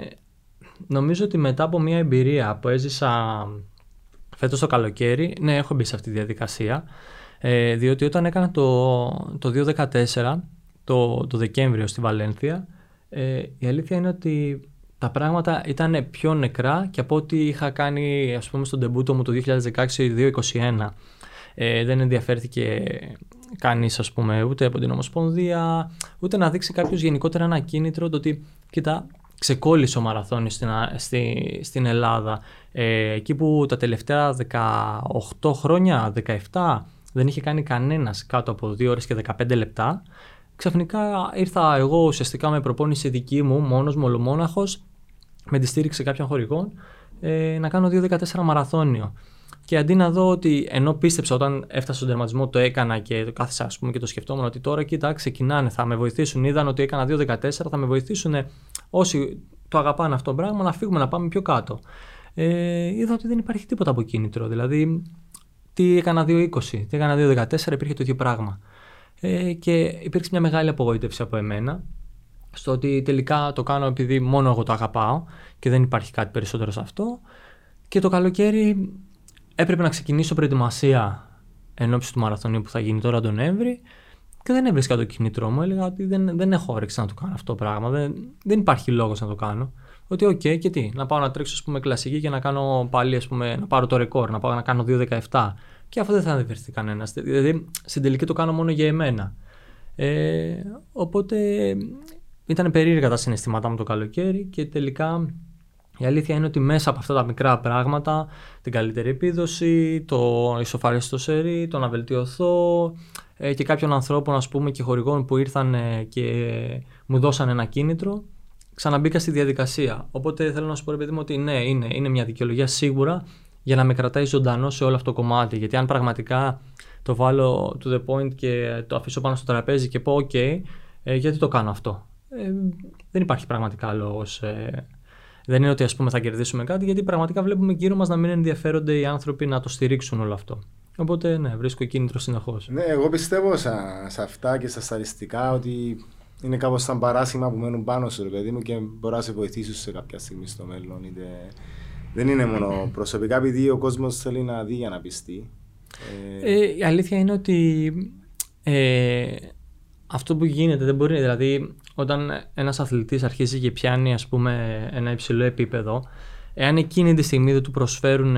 νομίζω ότι μετά από μια εμπειρία που έζησα φέτος το καλοκαίρι, ναι έχω μπει σε αυτή τη διαδικασία, ε, διότι όταν έκανα το, το 2014, το, το Δεκέμβριο στη Βαλένθια, ε, η αλήθεια είναι ότι τα πράγματα ήταν πιο νεκρά και από ό,τι είχα κάνει ας πούμε στον τεμπούτο μου το 2016-2021. Ε, δεν ενδιαφέρθηκε κανείς ας πούμε ούτε από την Ομοσπονδία ούτε να δείξει κάποιος γενικότερα ένα κίνητρο το ότι κοίτα ξεκόλλησε ο μαραθώνιος στην, στη, στην Ελλάδα ε, εκεί που τα τελευταία 18 χρόνια, 17 δεν είχε κάνει κανένας κάτω από 2 ώρες και 15 λεπτά ξαφνικά ήρθα εγώ ουσιαστικά με προπόνηση δική μου, μόνος μου, ολομόναχος, με τη στήριξη κάποιων χορηγών, ε, να κάνω 2-14 μαραθώνιο. Και αντί να δω ότι ενώ πίστεψα όταν έφτασα στον τερματισμό το έκανα και το κάθισα ας πούμε και το σκεφτόμουν ότι τώρα κοίτα ξεκινάνε, θα με βοηθήσουν, είδαν ότι έκανα 2-14, θα με βοηθήσουν όσοι το αγαπάνε αυτό το πράγμα να φύγουμε να πάμε πιο κάτω. ε, είδα ότι δεν υπάρχει τίποτα από κίνητρο. Δηλαδή, τι έκανα 2-20, τι έκανα 2-14, υπήρχε το ίδιο πράγμα. Ε, και υπήρξε μια μεγάλη απογοήτευση από εμένα στο ότι τελικά το κάνω επειδή μόνο εγώ το αγαπάω και δεν υπάρχει κάτι περισσότερο σε αυτό. Και το καλοκαίρι έπρεπε να ξεκινήσω προετοιμασία εν του μαραθωνίου που θα γίνει τώρα τον Νοέμβρη και δεν έβρισκα το κίνητρό μου. Έλεγα ότι δεν, δεν έχω όρεξη να το κάνω αυτό το πράγμα. Δεν, δεν υπάρχει λόγος να το κάνω. Ότι, OK, okay, και τι, να πάω να τρέξω, ας πούμε, κλασική και να κάνω πάλι, ας πούμε, να πάρω το ρεκόρ, να πάω να κάνω 2,17. Και αυτό δεν θα ενδιαφερθεί κανένας. Δηλαδή, στην τελική το κάνω μόνο για εμένα. Ε, οπότε ήταν περίεργα τα συναισθήματά μου το καλοκαίρι και τελικά η αλήθεια είναι ότι μέσα από αυτά τα μικρά πράγματα, την καλύτερη επίδοση, το ισοφαρίστο σερί, το να βελτιωθώ ε, και κάποιων ανθρώπων ας πούμε και χορηγών που ήρθαν ε, και μου δώσαν ένα κίνητρο, ξαναμπήκα στη διαδικασία. Οπότε θέλω να σου πω ρε παιδί μου ότι ναι, είναι, είναι μια δικαιολογία σίγουρα για να με κρατάει ζωντανό σε όλο αυτό το κομμάτι. Γιατί αν πραγματικά το βάλω to the point και το αφήσω πάνω στο τραπέζι και πω ok, ε, γιατί το κάνω αυτό; Ε, δεν υπάρχει πραγματικά λόγος. Ε, δεν είναι ότι ας πούμε θα κερδίσουμε κάτι, γιατί πραγματικά βλέπουμε γύρω μας να μην ενδιαφέρονται οι άνθρωποι να το στηρίξουν όλο αυτό. Οπότε ναι, βρίσκω κίνητρο συνεχώς. Ναι, εγώ πιστεύω σε αυτά και στα στατιστικά ότι είναι κάπως σαν παράσημα που μένουν πάνω σου, ρε παιδί μου, και μπορείς να σε βοηθήσουν σε κάποια στιγμή στο μέλλον. Είτε... Δεν είναι μόνο προσωπικά, επειδή ο κόσμος θέλει να δει για να πιστεί. Ε... Ε, η αλήθεια είναι ότι ε, αυτό που γίνεται δεν μπορεί. Δηλαδή, όταν ένας αθλητής αρχίζει και πιάνει ας πούμε, ένα υψηλό επίπεδο, εάν εκείνη τη στιγμή δεν του προσφέρουν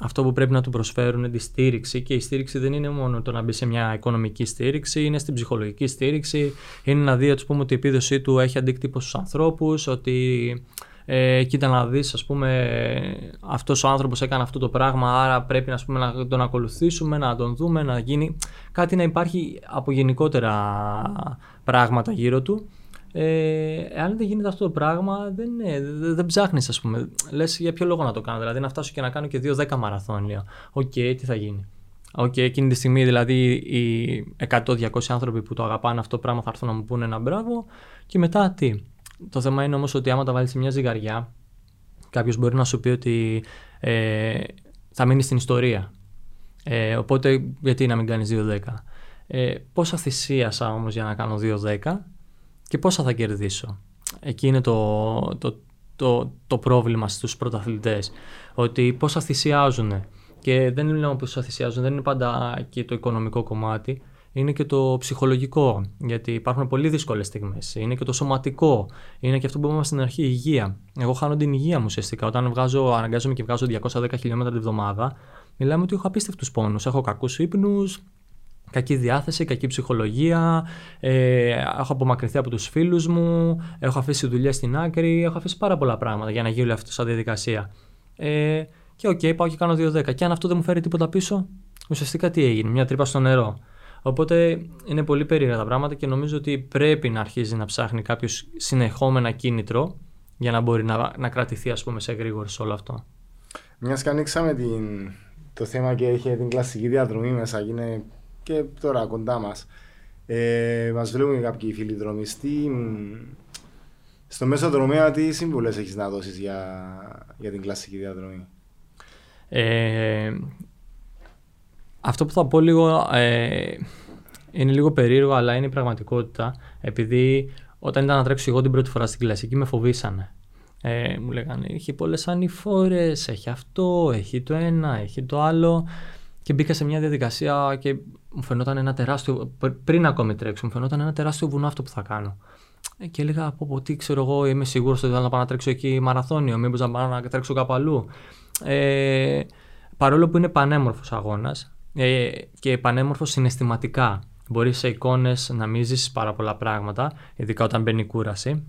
αυτό που πρέπει να του προσφέρουν τη στήριξη και η στήριξη δεν είναι μόνο το να μπει σε μια οικονομική στήριξη, είναι στην ψυχολογική στήριξη, είναι να δει πούμε, ότι η επίδοσή του έχει αντίκτυπο στους ανθρώπους, ότι ε, κοίτα να δεις ας πούμε αυτός ο άνθρωπος έκανε αυτό το πράγμα άρα πρέπει ας πούμε, να τον ακολουθήσουμε, να τον δούμε, να γίνει. Κάτι να υπάρχει από γενικότερα πράγματα γύρω του ε, αν δεν γίνεται αυτό το πράγμα, δεν, δεν, δεν ψάχνεις, ας πούμε. Λες για ποιο λόγο να το κάνω. Δηλαδή, να φτάσω και να κάνω και 2-10 μαραθώνια. OK, okay, τι θα γίνει. OK, okay, εκείνη τη στιγμή δηλαδή οι 100-200 άνθρωποι που το αγαπάνε αυτό το πράγμα θα έρθουν να μου πούνε ένα μπράβο. Και μετά τι; Το θέμα είναι όμως ότι άμα τα βάλεις σε μια ζυγαριά, κάποιος μπορεί να σου πει ότι ε, θα μείνεις στην ιστορία. Ε, οπότε γιατί να μην κάνεις 2-10. Ε, πόσα θυσίασα όμως για να κάνω 2-10 και πόσα θα κερδίσω; Εκεί είναι το, το, το, το πρόβλημα στους πρωταθλητές, ότι πόσα θυσιάζουν. Και δεν είναι μόνο πόσα θυσιάζουν, δεν είναι πάντα και το οικονομικό κομμάτι, είναι και το ψυχολογικό, γιατί υπάρχουν πολύ δύσκολες στιγμές. Είναι και το σωματικό. Είναι και αυτό που είπαμε στην αρχή, η υγεία. Εγώ χάνω την υγεία μου ουσιαστικά. Όταν βγάζω, αναγκάζομαι και βγάζω 210 χιλιόμετρα τη βδομάδα, μιλάμε ότι έχω απίστευτους πόνους. Έχω κακούς ύπνους, κακή διάθεση, κακή ψυχολογία, ε, έχω απομακρυνθεί από τους φίλους μου, έχω αφήσει δουλειά στην άκρη, έχω αφήσει πάρα πολλά πράγματα για να γίνει αυτή σαν διαδικασία. Ε, και OK, okay, πάω και κάνω 2-10. Και αν αυτό δεν μου φέρει τίποτα πίσω, ουσιαστικά τι έγινε, μια τρύπα στο νερό. Οπότε είναι πολύ περίεργα τα πράγματα και νομίζω ότι πρέπει να αρχίζει να ψάχνει κάποιος συνεχόμενα κίνητρο για να μπορεί να, να κρατηθεί ας πούμε, σε γρήγορο σε όλο αυτό. Μιας και ανοίξαμε την, το θέμα και έχει την κλασική διαδρομή μέσα, είναι και τώρα κοντά μας. Ε, μας βλέπουν κάποιοι φίλοι δρομιστοί. Στο μέσο δρομέα, τι συμβουλές έχεις να δώσεις για, για την κλασική διαδρομή; Ε, αυτό που θα πω λίγο ε, είναι λίγο περίεργο, αλλά είναι η πραγματικότητα. Επειδή όταν ήταν να τρέξω εγώ την πρώτη φορά στην κλασική, με φοβήσανε. Ε, μου λέγανε, έχει πολλές ανηφόρες, έχει αυτό, έχει το ένα, έχει το άλλο. Και μπήκα σε μια διαδικασία και μου φαινόταν ένα τεράστιο. Πριν ακόμη τρέξω, μου φαινόταν ένα τεράστιο βουνό αυτό που θα κάνω. Ε, και έλεγα από πω, τι ξέρω εγώ, είμαι σίγουρος ότι θα πάω να τρέξω εκεί μαραθώνιο, μήπως να πάω να τρέξω κάπου αλλού. Ε, παρόλο που είναι πανέμορφος αγώνας ε, και πανέμορφος συναισθηματικά. Μπορείς σε εικόνες να μην ζήσει πάρα πολλά πράγματα, ειδικά όταν μπαίνει η κούραση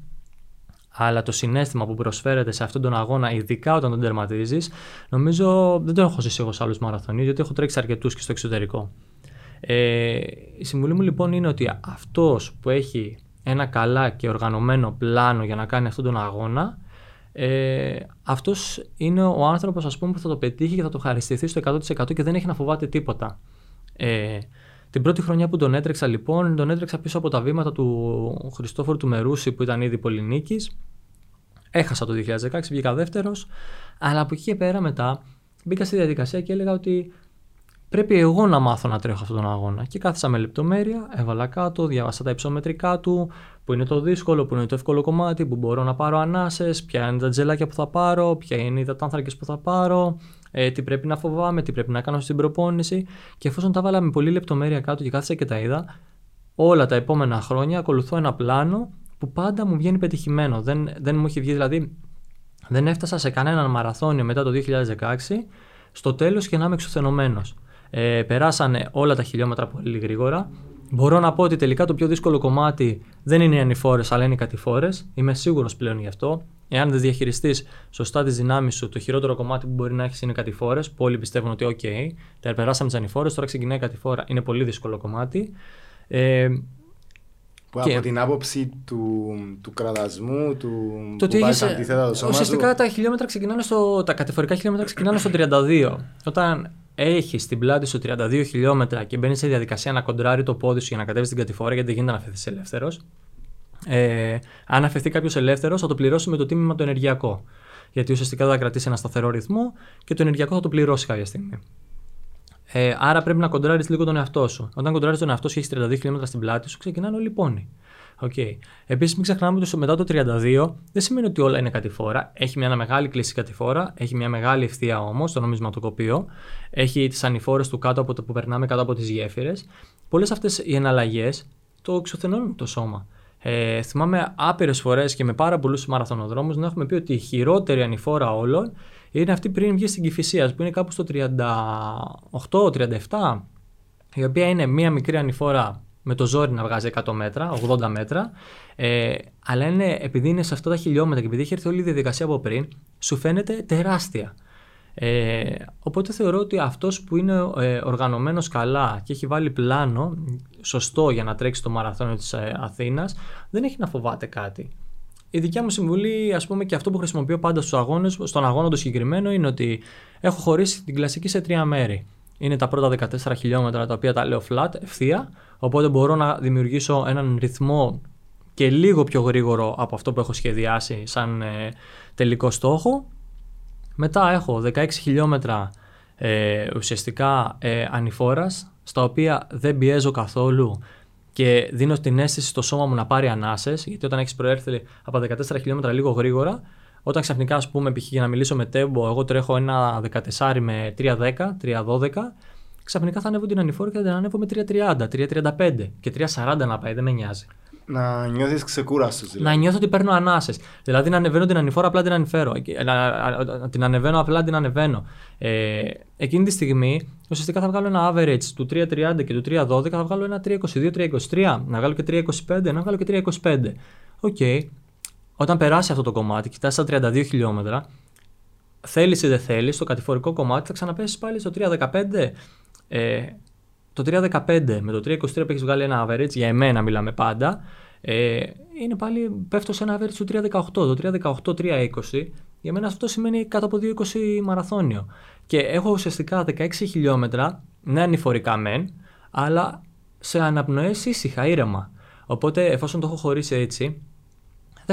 αλλά το συνέστημα που προσφέρεται σε αυτόν τον αγώνα, ειδικά όταν τον τερματίζεις, νομίζω δεν το έχω ζήσει εγώ σε άλλους μαραθωνίους, γιατί έχω τρέξει αρκετούς και στο εξωτερικό. Ε, η συμβουλή μου λοιπόν είναι ότι αυτός που έχει ένα καλά και οργανωμένο πλάνο για να κάνει αυτόν τον αγώνα, ε, αυτός είναι ο άνθρωπος που θα το πετύχει και θα το χαριστηθεί στο 100% και δεν έχει να φοβάται τίποτα. Ε, την πρώτη χρονιά που τον έτρεξα λοιπόν, τον έτρεξα πίσω από τα βήματα του Χριστόφορου του Μερούση που ήταν ήδη πολυνίκης Έχασα το 2016, βγήκα δεύτερος. Αλλά από εκεί και πέρα μετά μπήκα στη διαδικασία και έλεγα ότι πρέπει εγώ να μάθω να τρέχω αυτόν τον αγώνα. Και κάθισα με λεπτομέρεια, έβαλα κάτω, διάβασα τα υψομετρικά του, που είναι το δύσκολο, που είναι το εύκολο κομμάτι, που μπορώ να πάρω ανάσες, ποια είναι τα τζελάκια που θα πάρω, ποια είναι οι υδατάνθρακε που θα πάρω, ε, τι πρέπει να φοβάμαι, τι πρέπει να κάνω στην προπόνηση. Και εφόσον τα βάλα με πολύ λεπτομέρεια κάτω και κάθισα και τα είδα, όλα τα επόμενα χρόνια ακολουθώ ένα πλάνο που πάντα μου βγαίνει πετυχημένο. Δεν, δεν μου έχει βγει δηλαδή. Δεν έφτασα σε κανέναν μαραθώνιο μετά το 2016 στο τέλος και να είμαι εξουθενωμένος. Ε, περάσανε όλα τα χιλιόμετρα πολύ γρήγορα. Μπορώ να πω ότι τελικά το πιο δύσκολο κομμάτι δεν είναι οι ανηφόρες, αλλά είναι οι κατηφόρες. Είμαι σίγουρος πλέον γι' αυτό. Εάν δεν διαχειριστείς σωστά τις δυνάμεις σου, το χειρότερο κομμάτι που μπορεί να έχεις είναι οι κατηφόρες, που όλοι πιστεύουν ότι, OK, τα περάσαμε τις ανηφόρες, τώρα ξεκινάει η κατηφόρα. Είναι πολύ δύσκολο κομμάτι. Ε, που και... από την άποψη του, του κραδασμού, του το που έχεις, αντίθετα το σώμα Ουσιαστικά του... τα χιλιόμετρα ξεκινάνε στο, τα κατηφορικά χιλιόμετρα ξεκινάνε στο 32. Όταν έχει την πλάτη σου 32 χιλιόμετρα και μπαίνει σε διαδικασία να κοντράρει το πόδι σου για να κατέβεις την κατηφόρα, γιατί δεν γίνεται να αφαιθεί ελεύθερος. Ε, αν αφαιθεί κάποιος ελεύθερος, θα το πληρώσει με το τίμημα το ενεργειακό. Γιατί ουσιαστικά θα κρατήσει ένα σταθερό ρυθμό και το ενεργειακό θα το πληρώσει κάποια στιγμή. Ε, άρα πρέπει να κοντράρεις λίγο τον εαυτό σου. Όταν κοντράρεις τον εαυτό σου και έχει 32 χιλιόμετρα στην πλάτη σου, ξεκινάνε όλοι οι πόνοι. Okay. Επίσης, μην ξεχνάμε ότι μετά το 32 δεν σημαίνει ότι όλα είναι κατηφόρα. Έχει μια μεγάλη κλίση κατηφόρα, έχει μια μεγάλη ευθεία όμως το νομισματοκοπείο, έχει τις ανηφόρες του κάτω από το που περνάμε κάτω από τις γέφυρες. Πολλές αυτές οι εναλλαγές το εξουθενώνουν το σώμα. Ε, θυμάμαι άπειρες φορές και με πάρα πολλούς μαραθωνοδρόμους να έχουμε πει ότι η χειρότερη ανηφόρα όλων είναι αυτή πριν βγει στην Κυφυσία, που είναι κάπου στο 38-37, η οποία είναι μία μικρή ανηφόρα με το ζόρι να βγάζει 100 μέτρα, 80 μέτρα. Ε, αλλά είναι, επειδή είναι σε αυτά τα χιλιόμετρα και επειδή έχει έρθει όλη η διαδικασία από πριν, σου φαίνεται τεράστια. Ε, οπότε θεωρώ ότι αυτός που είναι ε, οργανωμένος καλά και έχει βάλει πλάνο σωστό για να τρέξει το μαραθώνιο της ε, Αθήνας δεν έχει να φοβάται κάτι. Η δικιά μου συμβουλή, ας πούμε, και αυτό που χρησιμοποιώ πάντα στους αγώνες, στον αγώνα το συγκεκριμένο, είναι ότι έχω χωρίσει την κλασική σε τρία μέρη. Είναι τα πρώτα 14 χιλιόμετρα τα οποία τα λέω flat, ευθεία, οπότε μπορώ να δημιουργήσω έναν ρυθμό και λίγο πιο γρήγορο από αυτό που έχω σχεδιάσει σαν ε, τελικό στόχο. Μετά έχω 16 χιλιόμετρα ε, ουσιαστικά ε, ανηφόρας, στα οποία δεν πιέζω καθόλου και δίνω την αίσθηση στο σώμα μου να πάρει ανάσες, γιατί όταν έχεις προέρθει από 14 χιλιόμετρα λίγο γρήγορα, όταν ξαφνικά, ας πούμε, π.χ. για να μιλήσω με τέμπο, εγώ τρέχω ένα 14 με 3.10, 3.12, ξαφνικά θα ανέβω την ανηφόρα και θα την ανέβω με 3.30, 3.35 και 3.40 να πάει, δεν με νοιάζει. Να νιώθεις ξεκούραστος. Δηλαδή. Να νιώθω ότι παίρνω ανάσες. Δηλαδή να ανεβαίνω την ανηφόρα, απλά την ανηφέρω. Να, την ανεβαίνω, απλά την ανεβαίνω. Ε, εκείνη τη στιγμή ουσιαστικά θα βγάλω ένα average του 3.30 και του 3.12, θα βγάλω ένα 3.22, 3.23, να βγάλω και 3.25, να βγάλω και 3.25. OK. Okay. Όταν περάσει αυτό το κομμάτι, κοιτάς τα 32 χιλιόμετρα, θέλεις ή δεν θέλεις, στο κατηφορικό κομμάτι θα ξαναπέσεις πάλι στο 3.15. Ε, το 3.15 με το 3.23 που έχεις βγάλει ένα average, για εμένα μιλάμε πάντα, ε, είναι πάλι πέφτω σε ένα average του 3.18. Το 3.18-3.20 για μένα αυτό σημαίνει κάτω από 2.20 μαραθώνιο. Και έχω ουσιαστικά 16 χιλιόμετρα, ναι ανηφορικά μεν, αλλά σε αναπνοές ήσυχα, ήρεμα. Οπότε εφόσον το έχω χωρίσει έτσι,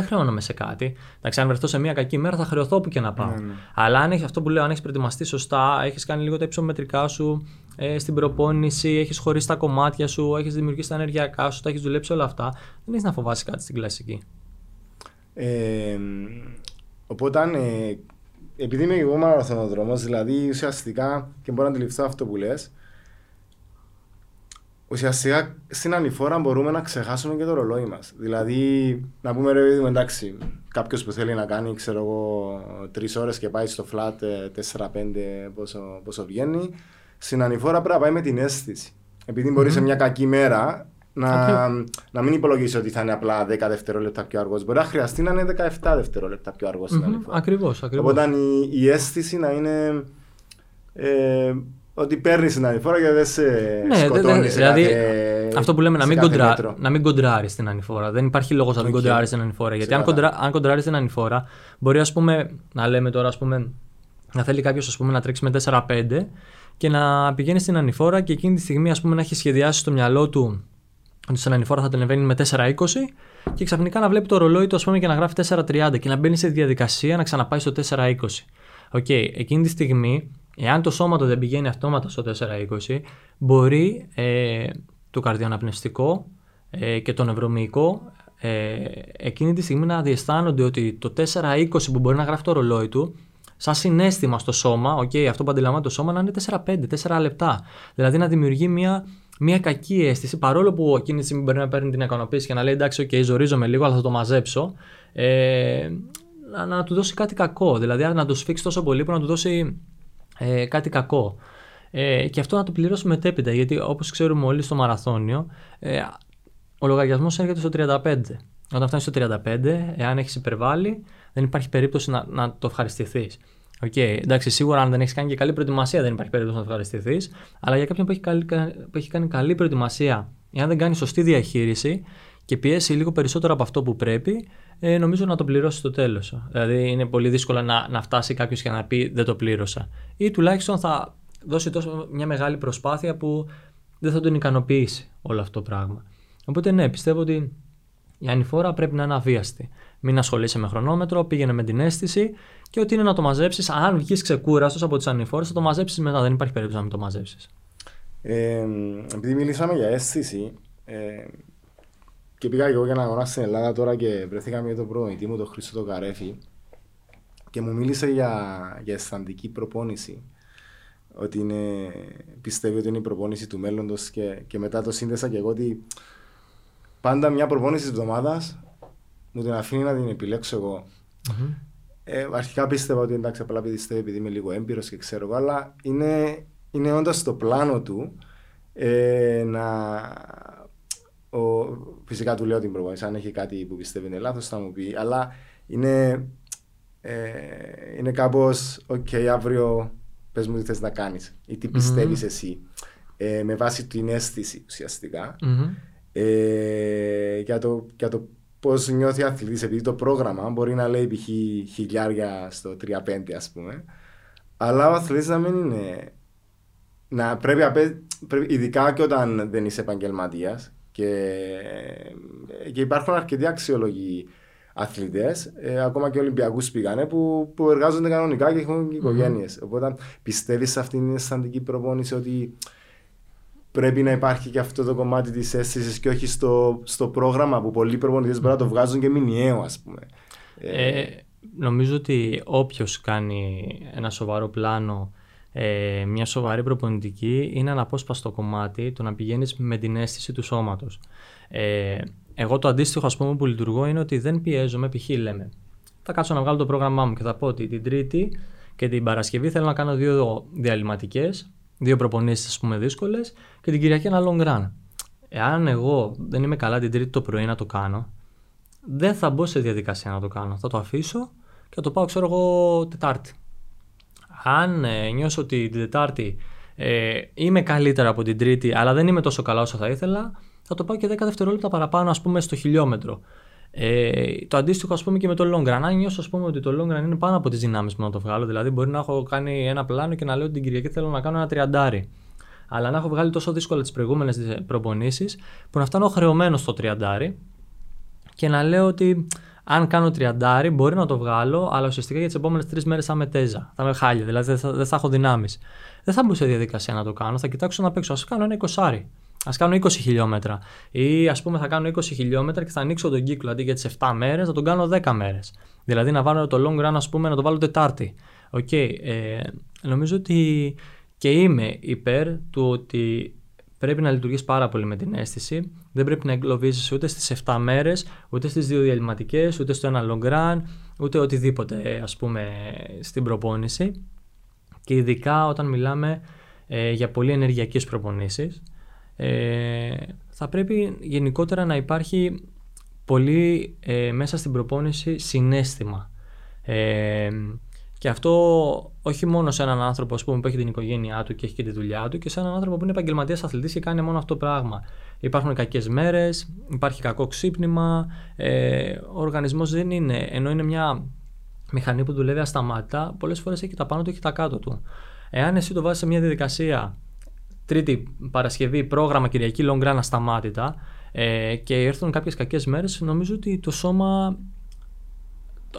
δεν χρεώνομαι σε κάτι. Εντάξει, αν βρεθώ σε μια κακή μέρα θα χρεωθώ που και να πάω. Ναι, ναι. Αλλά αν έχεις αυτό που λέω, αν έχεις προετοιμαστεί σωστά, έχεις κάνει λίγο τα υψομετρικά σου ε, στην προπόνηση, έχεις χωρίσει τα κομμάτια σου, έχεις δημιουργήσει τα ενεργειακά σου, τα έχεις δουλέψει όλα αυτά, δεν έχεις να φοβάσει κάτι στην κλασική. Ε, οπότε, ε, επειδή είμαι εγώ μαραθωνοδρόμος, δηλαδή ουσιαστικά και μπορώ να αντιληφθώ αυτό που λες, ουσιαστικά στην ανηφόρα μπορούμε να ξεχάσουμε και το ρολόι μας. Δηλαδή, να πούμε ρε παιδί εντάξει, κάποιος που θέλει να κάνει, ξέρω εγώ, τρεις ώρες και πάει στο flat 4-5 πόσο, πόσο βγαίνει, στην ανηφόρα πρέπει να πάει με την αίσθηση. Επειδή μπορεί mm-hmm. σε μια κακή μέρα να, να μην υπολογίσει ότι θα είναι απλά 10 δευτερόλεπτα πιο αργός. Μπορεί να χρειαστεί να είναι 17 δευτερόλεπτα πιο αργός στην mm-hmm. ανηφόρα. Ακριβώς. Οπότε η, η αίσθηση να είναι. Ε, ότι παίρνεις την ανηφόρα και δεν σε ναι, σκοτώνει. Δε, δηλαδή, κάθε, αυτό που λέμε να μην, κοντρά, να μην κοντράρεις την ανηφόρα. Δεν υπάρχει λόγος να μην κοντράρεις την ανηφόρα. Γιατί αν, κοντρά, αν κοντράρεις την ανηφόρα, μπορεί ας πούμε, να λέμε τώρα ας πούμε, να θέλει κάποιος να τρέξει με 4-5 και να πηγαίνει στην ανηφόρα και εκείνη τη στιγμή ας πούμε, να έχει σχεδιάσει στο μυαλό του ότι στην ανηφόρα θα την ανεβαίνει με 4,20 και ξαφνικά να βλέπει το ρολόι του, ας πούμε, και να γράφει 4,30 και να μπαίνει σε διαδικασία να ξαναπάει στο 4,20. OK, okay, εκείνη τη στιγμή, εάν το σώμα του δεν πηγαίνει αυτόματα στο 4,20, μπορεί ε, το καρδιοαναπνευστικό ε, και το νευρομυϊκό ε, εκείνη τη στιγμή να διαισθάνονται ότι το 4-20 που μπορεί να γράφει το ρολόι του, σαν συναίσθημα στο σώμα, okay, αυτό που αντιλαμβάνεται το σώμα να είναι 4-5, 4 λεπτά. Δηλαδή να δημιουργεί μια, μια κακή αίσθηση, παρόλο που εκείνη τη στιγμή μπορεί να παίρνει την ικανοποίηση και να λέει εντάξει, OK, ζορίζομαι λίγο, αλλά θα το μαζέψω. Ε, να, να του δώσει κάτι κακό. Δηλαδή να το σφίξει τόσο πολύ που να του δώσει ε, κάτι κακό. Ε, και αυτό να το πληρώσουμε μετέπειτα, γιατί όπως ξέρουμε όλοι στο μαραθώνιο, ε, ο λογαριασμός έρχεται στο 35. Όταν φτάνεις στο 35, εάν έχεις υπερβάλει, δεν υπάρχει περίπτωση να, να το ευχαριστηθείς. Okay, εντάξει, σίγουρα αν δεν έχεις κάνει και καλή προετοιμασία, δεν υπάρχει περίπτωση να το ευχαριστηθείς. Αλλά για κάποιον που έχει, καλή, που έχει κάνει καλή προετοιμασία, εάν δεν κάνει σωστή διαχείριση και πιέσει λίγο περισσότερο από αυτό που πρέπει, ε, νομίζω να το πληρώσει στο τέλος. Δηλαδή, είναι πολύ δύσκολο να, να φτάσει κάποιος και να πει Δεν το πλήρωσα. Ή τουλάχιστον θα δώσει τόσο μια μεγάλη προσπάθεια που δεν θα τον ικανοποιήσει όλο αυτό το πράγμα. Οπότε ναι, πιστεύω ότι η ανηφόρα πρέπει να είναι αβίαστη. Μην ασχολείσαι με χρονόμετρο, πήγαινε με την αίσθηση και ότι είναι να το μαζέψεις. Αν βγεις ξεκούραστος από τις ανηφόρες, θα το μαζέψεις μετά. Δεν υπάρχει περίπτωση να μην το μαζέψεις. Ε, επειδή μιλήσαμε για αίσθηση, ε, και πήγα εγώ για να αγοράσω στην Ελλάδα τώρα και βρεθήκα με τον προπονητή μου, τον Χρήστο το Καρέφη, και μου μίλησε για, για αισθαντική προπόνηση. Ότι είναι, πιστεύει ότι είναι η προπόνηση του μέλλοντος και, και μετά το σύνδεσα και εγώ ότι πάντα μια προπόνηση της εβδομάδας μου την αφήνει να την επιλέξω εγώ. Mm-hmm. Ε, αρχικά πίστευα ότι εντάξει, απλά πιστεύω επειδή είμαι λίγο έμπειρος και ξέρω εγώ, αλλά είναι, είναι όντας στο πλάνο του ε, να. Ο, φυσικά του λέω την προπόνηση. Αν έχει κάτι που πιστεύει είναι λάθος, θα μου πει. Αλλά είναι, ε, είναι κάπως, OK, αύριο πες μου τι θες να κάνεις ή τι πιστεύεις mm-hmm. εσύ. Ε, με βάση την αίσθηση ουσιαστικά. Mm-hmm ε, για το, για το πώς νιώθει ο αθλητής, επειδή το πρόγραμμα μπορεί να λέει π.χ. χιλιάρια στο 3-5, ας πούμε. Αλλά ο αθλητής να μην είναι. Να πρέπει, πρέπει, ειδικά και όταν δεν είσαι επαγγελματίας και, και υπάρχουν αρκετοί αξιολογοί αθλητές, ε, ακόμα και Ολυμπιακούς πήγανε, που, που εργάζονται κανονικά και έχουν οικογένειες. Mm-hmm. Οπότε πιστεύεις σε αυτήν την αισθαντική προπόνηση ότι πρέπει να υπάρχει και αυτό το κομμάτι της αίσθησης και όχι στο, στο πρόγραμμα που πολλοί προπονητές μπορεί να το βγάζουν και μηνιαίο, ας πούμε. Ε, νομίζω ότι όποιος κάνει ένα σοβαρό πλάνο, ε, μια σοβαρή προπονητική, είναι αναπόσπαστο κομμάτι το να πηγαίνεις με την αίσθηση του σώματος. Ε, εγώ το αντίστοιχο ας πούμε, που λειτουργώ είναι ότι δεν πιέζομαι, π.χ. λέμε. Θα κάτσω να βγάλω το πρόγραμμά μου και θα πω ότι την Τρίτη και την Παρασκευή θέλω να κάνω δύο διαλυματικές δύο προπονήσεις, ας πούμε, δύσκολες και την Κυριακή ένα long run. Εάν εγώ δεν είμαι καλά την Τρίτη το πρωί να το κάνω, δεν θα μπω σε διαδικασία να το κάνω. Θα το αφήσω και θα το πάω, ξέρω εγώ, Τετάρτη. Αν ε, νιώσω ότι την Τετάρτη ε, είμαι καλύτερα από την Τρίτη, αλλά δεν είμαι τόσο καλά όσο θα ήθελα, θα το πάω και 10 δευτερόλεπτα παραπάνω, ας πούμε, στο χιλιόμετρο. Ε, το αντίστοιχο ας πούμε και με το long run. Αν νιώσω ας πούμε, ότι το long run είναι πάνω από τις δυνάμεις μου να το βγάλω, δηλαδή μπορεί να έχω κάνει ένα πλάνο και να λέω ότι την Κυριακή θέλω να κάνω ένα τριαντάρι. Αλλά να έχω βγάλει τόσο δύσκολα τις προηγούμενες προπονήσεις που να φτάνω χρεωμένο στο τριαντάρι και να λέω ότι αν κάνω τριαντάρι μπορεί να το βγάλω, αλλά ουσιαστικά για τις επόμενες τρεις μέρες θα είμαι τέζα. Θα είμαι χάλια, δηλαδή δεν θα, δεν θα έχω δυνάμεις. Δεν θα μπω σε διαδικασία να το κάνω, θα κοιτάξω να παίξω. Θα κάνω ένα εικοσάρι. Θα κάνω 20 χιλιόμετρα. Ή ας πούμε θα κάνω 20 χιλιόμετρα και θα ανοίξω τον κύκλο αντί για τις 7 μέρες, θα τον κάνω 10 μέρες. Δηλαδή να βάλω το long run, ας πούμε, να το βάλω Τετάρτη. Okay. Ε, νομίζω ότι και είμαι υπέρ του ότι πρέπει να λειτουργείς πάρα πολύ με την αίσθηση. Δεν πρέπει να εγκλωβίζει ούτε στις 7 μέρες, ούτε στις δύο διαλυματικές, ούτε στο ένα long run, ούτε οτιδήποτε ας πούμε στην προπόνηση. Και ειδικά όταν μιλάμε ε, για πολύ ενεργειακές προπονήσεις ε, θα πρέπει γενικότερα να υπάρχει πολύ ε, μέσα στην προπόνηση συνέστημα. Ε, και αυτό όχι μόνο σε έναν άνθρωπο ας πούμε, που έχει την οικογένειά του και έχει και τη δουλειά του, και σε έναν άνθρωπο που είναι επαγγελματίας αθλητής και κάνει μόνο αυτό το πράγμα. Υπάρχουν κακές μέρες, υπάρχει κακό ξύπνημα. Ε, ο οργανισμός δεν είναι, ενώ είναι μια μηχανή που δουλεύει ασταμάτητα, πολλές φορές έχει τα πάνω του και τα κάτω του. Εάν εσύ το βάζεις σε μια διαδικασία Τρίτη Παρασκευή πρόγραμμα Κυριακή long run ασταμάτητα, Ε, και έρθουν κάποιες κακές μέρες, νομίζω ότι το σώμα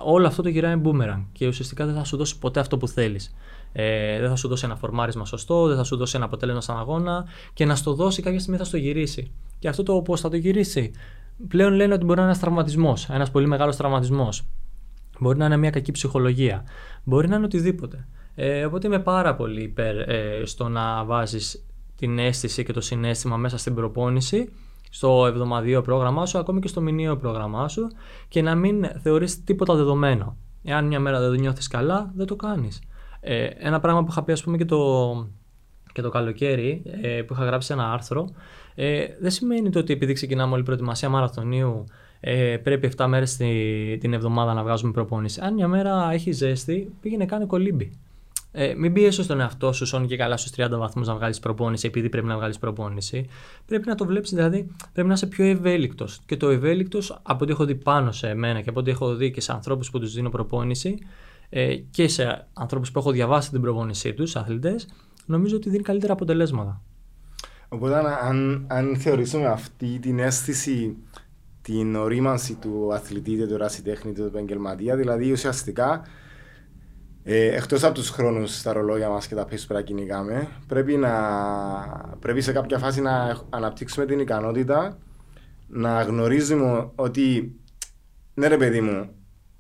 όλο αυτό το γυράει boomerang και ουσιαστικά δεν θα σου δώσει ποτέ αυτό που θέλεις. Ε, δεν θα σου δώσει ένα φορμάρισμα σωστό, δεν θα σου δώσει ένα αποτέλεσμα σαν αγώνα και να στο δώσει κάποια στιγμή θα στο γυρίσει. Και αυτό το πώ θα το γυρίσει. Πλέον λένε ότι μπορεί να είναι ένας τραυματισμός, ένας πολύ μεγάλος τραυματισμός. Μπορεί να είναι μια κακή ψυχολογία. Μπορεί να είναι οτιδήποτε. Ε, οπότε είμαι πάρα πολύ υπέρ ε, στο να βάζεις την αίσθηση και το συνέστημα μέσα στην προπόνηση στο εβδομαδιαίο πρόγραμμά σου, ακόμη και στο μηνιαίο πρόγραμμά σου και να μην θεωρείς τίποτα δεδομένο. Εάν μια μέρα δεν νιώθεις καλά, δεν το κάνεις. Ε, ένα πράγμα που είχα πει ας πούμε και το, και το καλοκαίρι ε, που είχα γράψει ένα άρθρο ε, δεν σημαίνει το ότι επειδή ξεκινάμε όλη η προετοιμασία μαραθωνίου ε, πρέπει 7 μέρες την εβδομάδα να βγάζουμε προπόνηση. Αν μια μέρα έχει ζέστη, πήγαινε κάνει κολύμπι. Ε, μην πιέσει στον εαυτό σου, όν και καλά στους 30 βαθμούς να βγάλεις προπόνηση, επειδή πρέπει να βγάλεις προπόνηση. Πρέπει να το βλέπεις, δηλαδή πρέπει να είσαι πιο ευέλικτος. Και το ευέλικτος, από ό,τι έχω δει πάνω σε εμένα και από ό,τι έχω δει και σε ανθρώπους που τους δίνω προπόνηση ε, και σε ανθρώπους που έχω διαβάσει την προπόνησή τους, αθλητές, νομίζω ότι δίνει καλύτερα αποτελέσματα. Οπότε, αν, αν θεωρήσουμε αυτή την αίσθηση, την ορίμανση του αθλητή, του ερασιτέχνη, του επαγγελματία, δηλαδή ουσιαστικά ε, εκτός από τους χρόνους στα ρολόγια μας και τα πίσω που να κυνηγάμε, πρέπει, να, πρέπει σε κάποια φάση να αναπτύξουμε την ικανότητα να γνωρίζουμε ότι ναι ρε παιδί μου,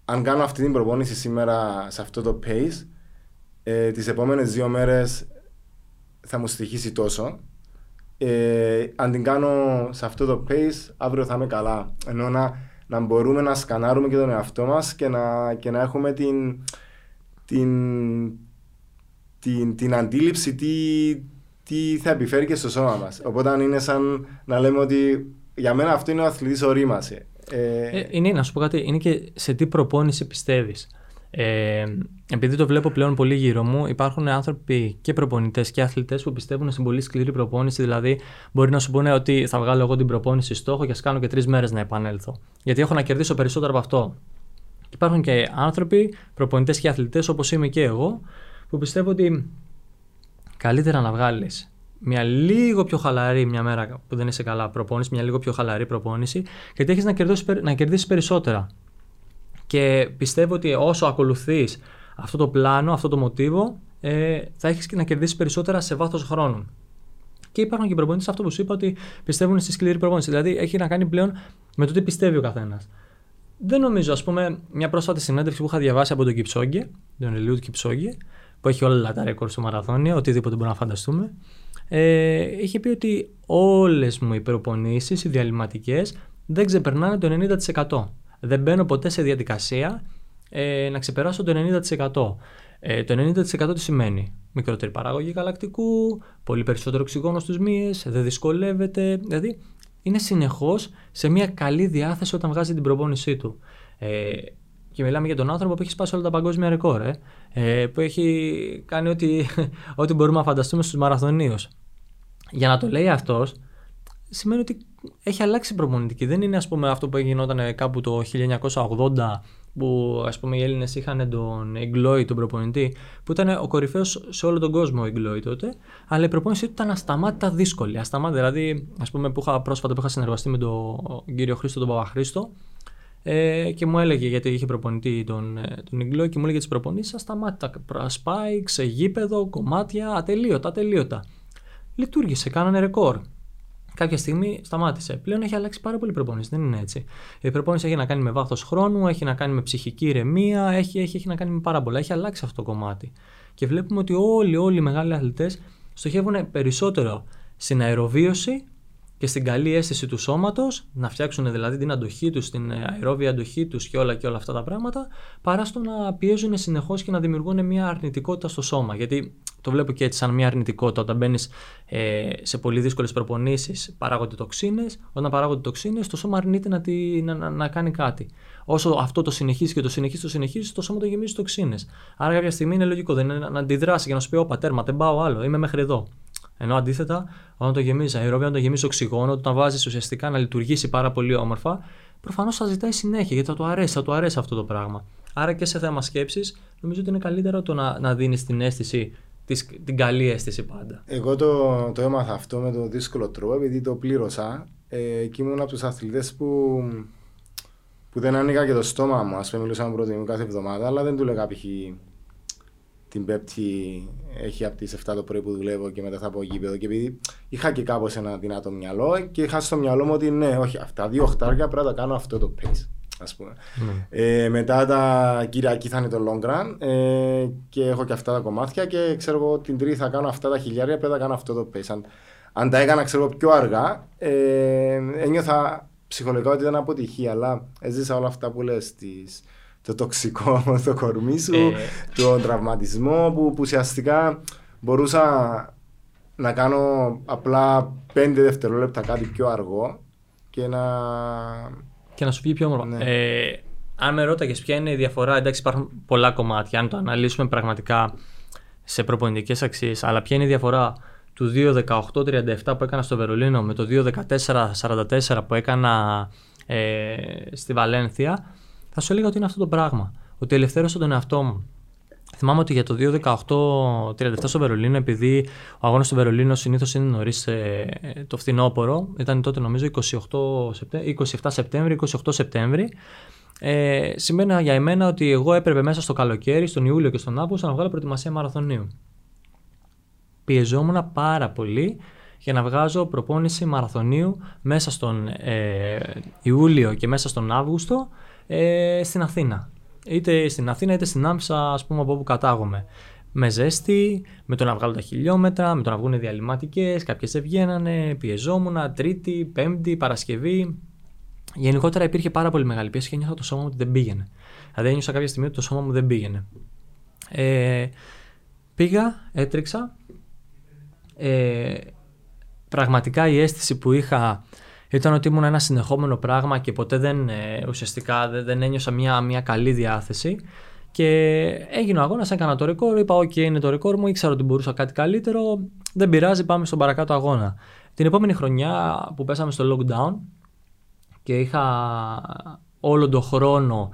αν κάνω αυτή την προπόνηση σήμερα σε αυτό το pace, ε, τις επόμενες δύο μέρες θα μου στοιχήσει τόσο. Ε, αν την κάνω σε αυτό το pace, αύριο θα είμαι καλά. Ενώ να, να μπορούμε να σκανάρουμε και τον εαυτό μας και να, και να έχουμε την, την, την, την αντίληψη τι, τι θα επιφέρει και στο σώμα μας. Οπότε είναι σαν να λέμε ότι για μένα αυτό είναι ο αθλητής ορίμαση. Ε, ε, είναι, να σου πω κάτι, είναι και σε τι προπόνηση πιστεύεις. Ε, επειδή το βλέπω πλέον πολύ γύρω μου, υπάρχουν άνθρωποι και προπονητές και αθλητές που πιστεύουν στην πολύ σκληρή προπόνηση. Δηλαδή, μπορεί να σου πούνε ότι θα βγάλω εγώ την προπόνηση στόχο και ας κάνω και τρεις μέρες να επανέλθω. Γιατί έχω να κερδίσω περισσότερο από αυτό. Υπάρχουν και άνθρωποι, προπονητές και αθλητές όπως είμαι και εγώ, που πιστεύω ότι καλύτερα να βγάλεις μια λίγο πιο χαλαρή μια μέρα που δεν είσαι καλά προπόνηση, μια λίγο πιο χαλαρή προπόνηση, γιατί έχεις να κερδίσει να κερδίσεις περισσότερα. Και πιστεύω ότι όσο ακολουθείς αυτό το πλάνο, αυτό το μοτίβο, ε, θα έχεις να κερδίσεις περισσότερα σε βάθος χρόνου. Και υπάρχουν και προπονητές αυτό που σου είπα ότι πιστεύουν στη σκληρή προπόνηση. Δηλαδή έχει να κάνει πλέον με το τι πιστεύει ο καθένας. Δεν νομίζω, ας πούμε, μια πρόσφατη συνέντευξη που είχα διαβάσει από τον Κυψόγκε, τον Ελιούτ Κυψόγκε, που έχει όλα τα ρεκόρ στο μαραθώνιο, οτιδήποτε μπορούμε να φανταστούμε. Ε, είχε πει ότι όλες μου οι προπονήσεις, οι διαλυματικές, δεν ξεπερνάνε το 90%. Δεν μπαίνω ποτέ σε διαδικασία ε, να ξεπεράσω το 90%. Ε, το 90% τι σημαίνει; Μικρότερη παραγωγή galακτικού, πολύ περισσότερο οξυγόνο στους μύες, δεν δυσκολεύεται. Δηλαδή είναι συνεχώς σε μια καλή διάθεση όταν βγάζει την προπόνησή του. Ε, και μιλάμε για τον άνθρωπο που έχει σπάσει όλα τα παγκόσμια ρεκόρ, ε, ε που έχει κάνει ό,τι, ό,τι μπορούμε να φανταστούμε στους μαραθωνίους. Για να το λέει αυτός, σημαίνει ότι έχει αλλάξει η προπονητική. Δεν είναι ας πούμε, αυτό που γινόταν κάπου το 1980 που ας πούμε οι Έλληνες είχαν τον Εγκλόη, τον προπονητή, που ήταν ο κορυφαίος σε όλο τον κόσμο ο Εγκλόη τότε, αλλά η προπόνησή του ήταν ασταμάτητα δύσκολη. Ασταμάτητα, δηλαδή, ας πούμε, που είχα πρόσφατα που είχα συνεργαστεί με τον κύριο Χρήστο, τον Παπαχρήστο, ε, και μου έλεγε γιατί είχε προπονητή τον, ε, τον Εγκλόη και μου έλεγε τις προπονήσεις ασταμάτητα. Σπάιξ, γήπεδο, κομμάτια, ατελείωτα, ατελείωτα. Λειτουργήσε, κάνανε ρεκόρ κάποια στιγμή σταμάτησε. Πλέον έχει αλλάξει πάρα πολύ η προπόνηση. Δεν είναι έτσι. Η προπόνηση έχει να κάνει με βάθος χρόνου, έχει να κάνει με ψυχική ηρεμία, έχει, έχει, έχει να κάνει με πάρα πολλά. Έχει αλλάξει αυτό το κομμάτι. Και βλέπουμε ότι όλοι, όλοι οι μεγάλοι αθλητές στοχεύουν περισσότερο στην αεροβίωση και στην καλή αίσθηση του σώματος, να φτιάξουν δηλαδή την αντοχή τους, την αερόβια αντοχή τους και όλα και όλα αυτά τα πράγματα, παρά στο να πιέζουν συνεχώς και να δημιουργούν μια αρνητικότητα στο σώμα. Γιατί το βλέπω και έτσι σαν μια αρνητικότητα. Όταν μπαίνεις ε, σε πολύ δύσκολες προπονήσεις, παράγονται τοξίνες. Όταν παράγονται τοξίνες, το σώμα αρνείται να, τη, να, να, να, κάνει κάτι. Όσο αυτό το συνεχίζει και το συνεχίζει, το συνεχίζει, το σώμα το γεμίζει τοξίνες. Άρα κάποια στιγμή είναι λογικό δεν είναι να αντιδράσει και να σου πει: Ω πατέρμα, δεν πάω άλλο, είμαι μέχρι εδώ. Ενώ αντίθετα, όταν το γεμίζει αερόβια, όταν το γεμίζει οξυγόνο, όταν βάζεις ουσιαστικά να λειτουργήσει πάρα πολύ όμορφα, προφανώς θα ζητάει συνέχεια γιατί θα του αρέσει, θα του αρέσει αυτό το πράγμα. Άρα και σε θέμα σκέψης, νομίζω ότι είναι καλύτερο το να, να δίνεις την αίσθηση την καλή αίσθηση πάντα. Εγώ το, το έμαθα αυτό με τον δύσκολο τρόπο επειδή το πλήρωσα ε, και ήμουν από τους αθλητές που, που δεν άνοιγα και το στόμα μου. Α πούμε, μιλούσαμε πρώτη μου κάθε εβδομάδα, αλλά δεν του λέγα π.χ. την Πέμπτη έχει από τις 7 το πρωί που δουλεύω και μετά θα πω γήπεδο. Και επειδή είχα και κάπως ένα δυνατό μυαλό και είχα στο μυαλό μου ότι ναι, όχι, αυτά δύο οχτάρια πρέπει να τα κάνω αυτό το pace. Ας πούμε. Ναι. Ε, μετά τα Κυριακή θα είναι το long run ε, και έχω και αυτά τα κομμάτια και ξέρω εγώ την Τρίτη θα κάνω αυτά τα χιλιάρια πρέπει να κάνω αυτό το pace. Αν, αν τα έκανα ξέρω εγώ πιο αργά ε, ένιωθα ψυχολογικά ότι ήταν αποτυχία αλλά έζησα όλα αυτά που λες τις, το τοξικό στο κορμί σου, Ε. τον τραυματισμό που, που ουσιαστικά μπορούσα να κάνω απλά 5 δευτερόλεπτα κάτι πιο αργό και να Και να σου βγει πιο όμορφα. Ναι. Ε, αν με ρώταγες ποια είναι η διαφορά, εντάξει, υπάρχουν πολλά κομμάτια. Αν το αναλύσουμε πραγματικά σε προπονητικές αξίες, αλλά ποια είναι η διαφορά του 2.18.37 που έκανα στο Βερολίνο με το 2.14.44 που έκανα ε, στη Βαλένθια, θα σου έλεγα ότι είναι αυτό το πράγμα. Ότι ελευθέρωσα τον εαυτό μου. Θυμάμαι ότι για το 2.18.37 στο Βερολίνο, επειδή ο αγώνας στο Βερολίνο συνήθως είναι νωρίς το φθινόπωρο, ήταν τότε νομίζω 28 Σεπτέ- 27 Σεπτέμβρη, 28 Σεπτέμβρη. Ε, σημαίνει για εμένα ότι εγώ έπρεπε μέσα στο καλοκαίρι, στον Ιούλιο και στον Αύγουστο να βγάλω προετοιμασία μαραθωνίου. Πιεζόμουν πάρα πολύ για να βγάζω προπόνηση μαραθωνίου μέσα στον ε, Ιούλιο και μέσα στον Αύγουστο ε, στην Αθήνα. Είτε στην Αθήνα είτε στην Άμψα, ας πούμε, από όπου κατάγομαι. Με ζέστη, με το να βγάλω τα χιλιόμετρα, με το να βγουν διαλυματικές, κάποιες δεν βγαίνανε, πιεζόμουν, Τρίτη, Πέμπτη, Παρασκευή. Γενικότερα υπήρχε πάρα πολύ μεγάλη πίεση και νιώθω το σώμα μου ότι δεν πήγαινε. Δηλαδή ένιωσα κάποια στιγμή ότι το σώμα μου δεν πήγαινε. Ε, πήγα, έτρεξα. Ε, πραγματικά η αίσθηση που είχα ήταν ότι ήμουν ένα συνεχόμενο πράγμα και ποτέ δεν ε, ουσιαστικά δεν, δεν ένιωσα μια, μια καλή διάθεση. Και έγινε ο αγώνας, έκανα το ρεκόρ. Είπα: OK, είναι το ρεκόρ μου. Ήξερα ότι μπορούσα κάτι καλύτερο. Δεν πειράζει, πάμε στον παρακάτω αγώνα. Την επόμενη χρονιά που πέσαμε στο lockdown και είχα όλο τον χρόνο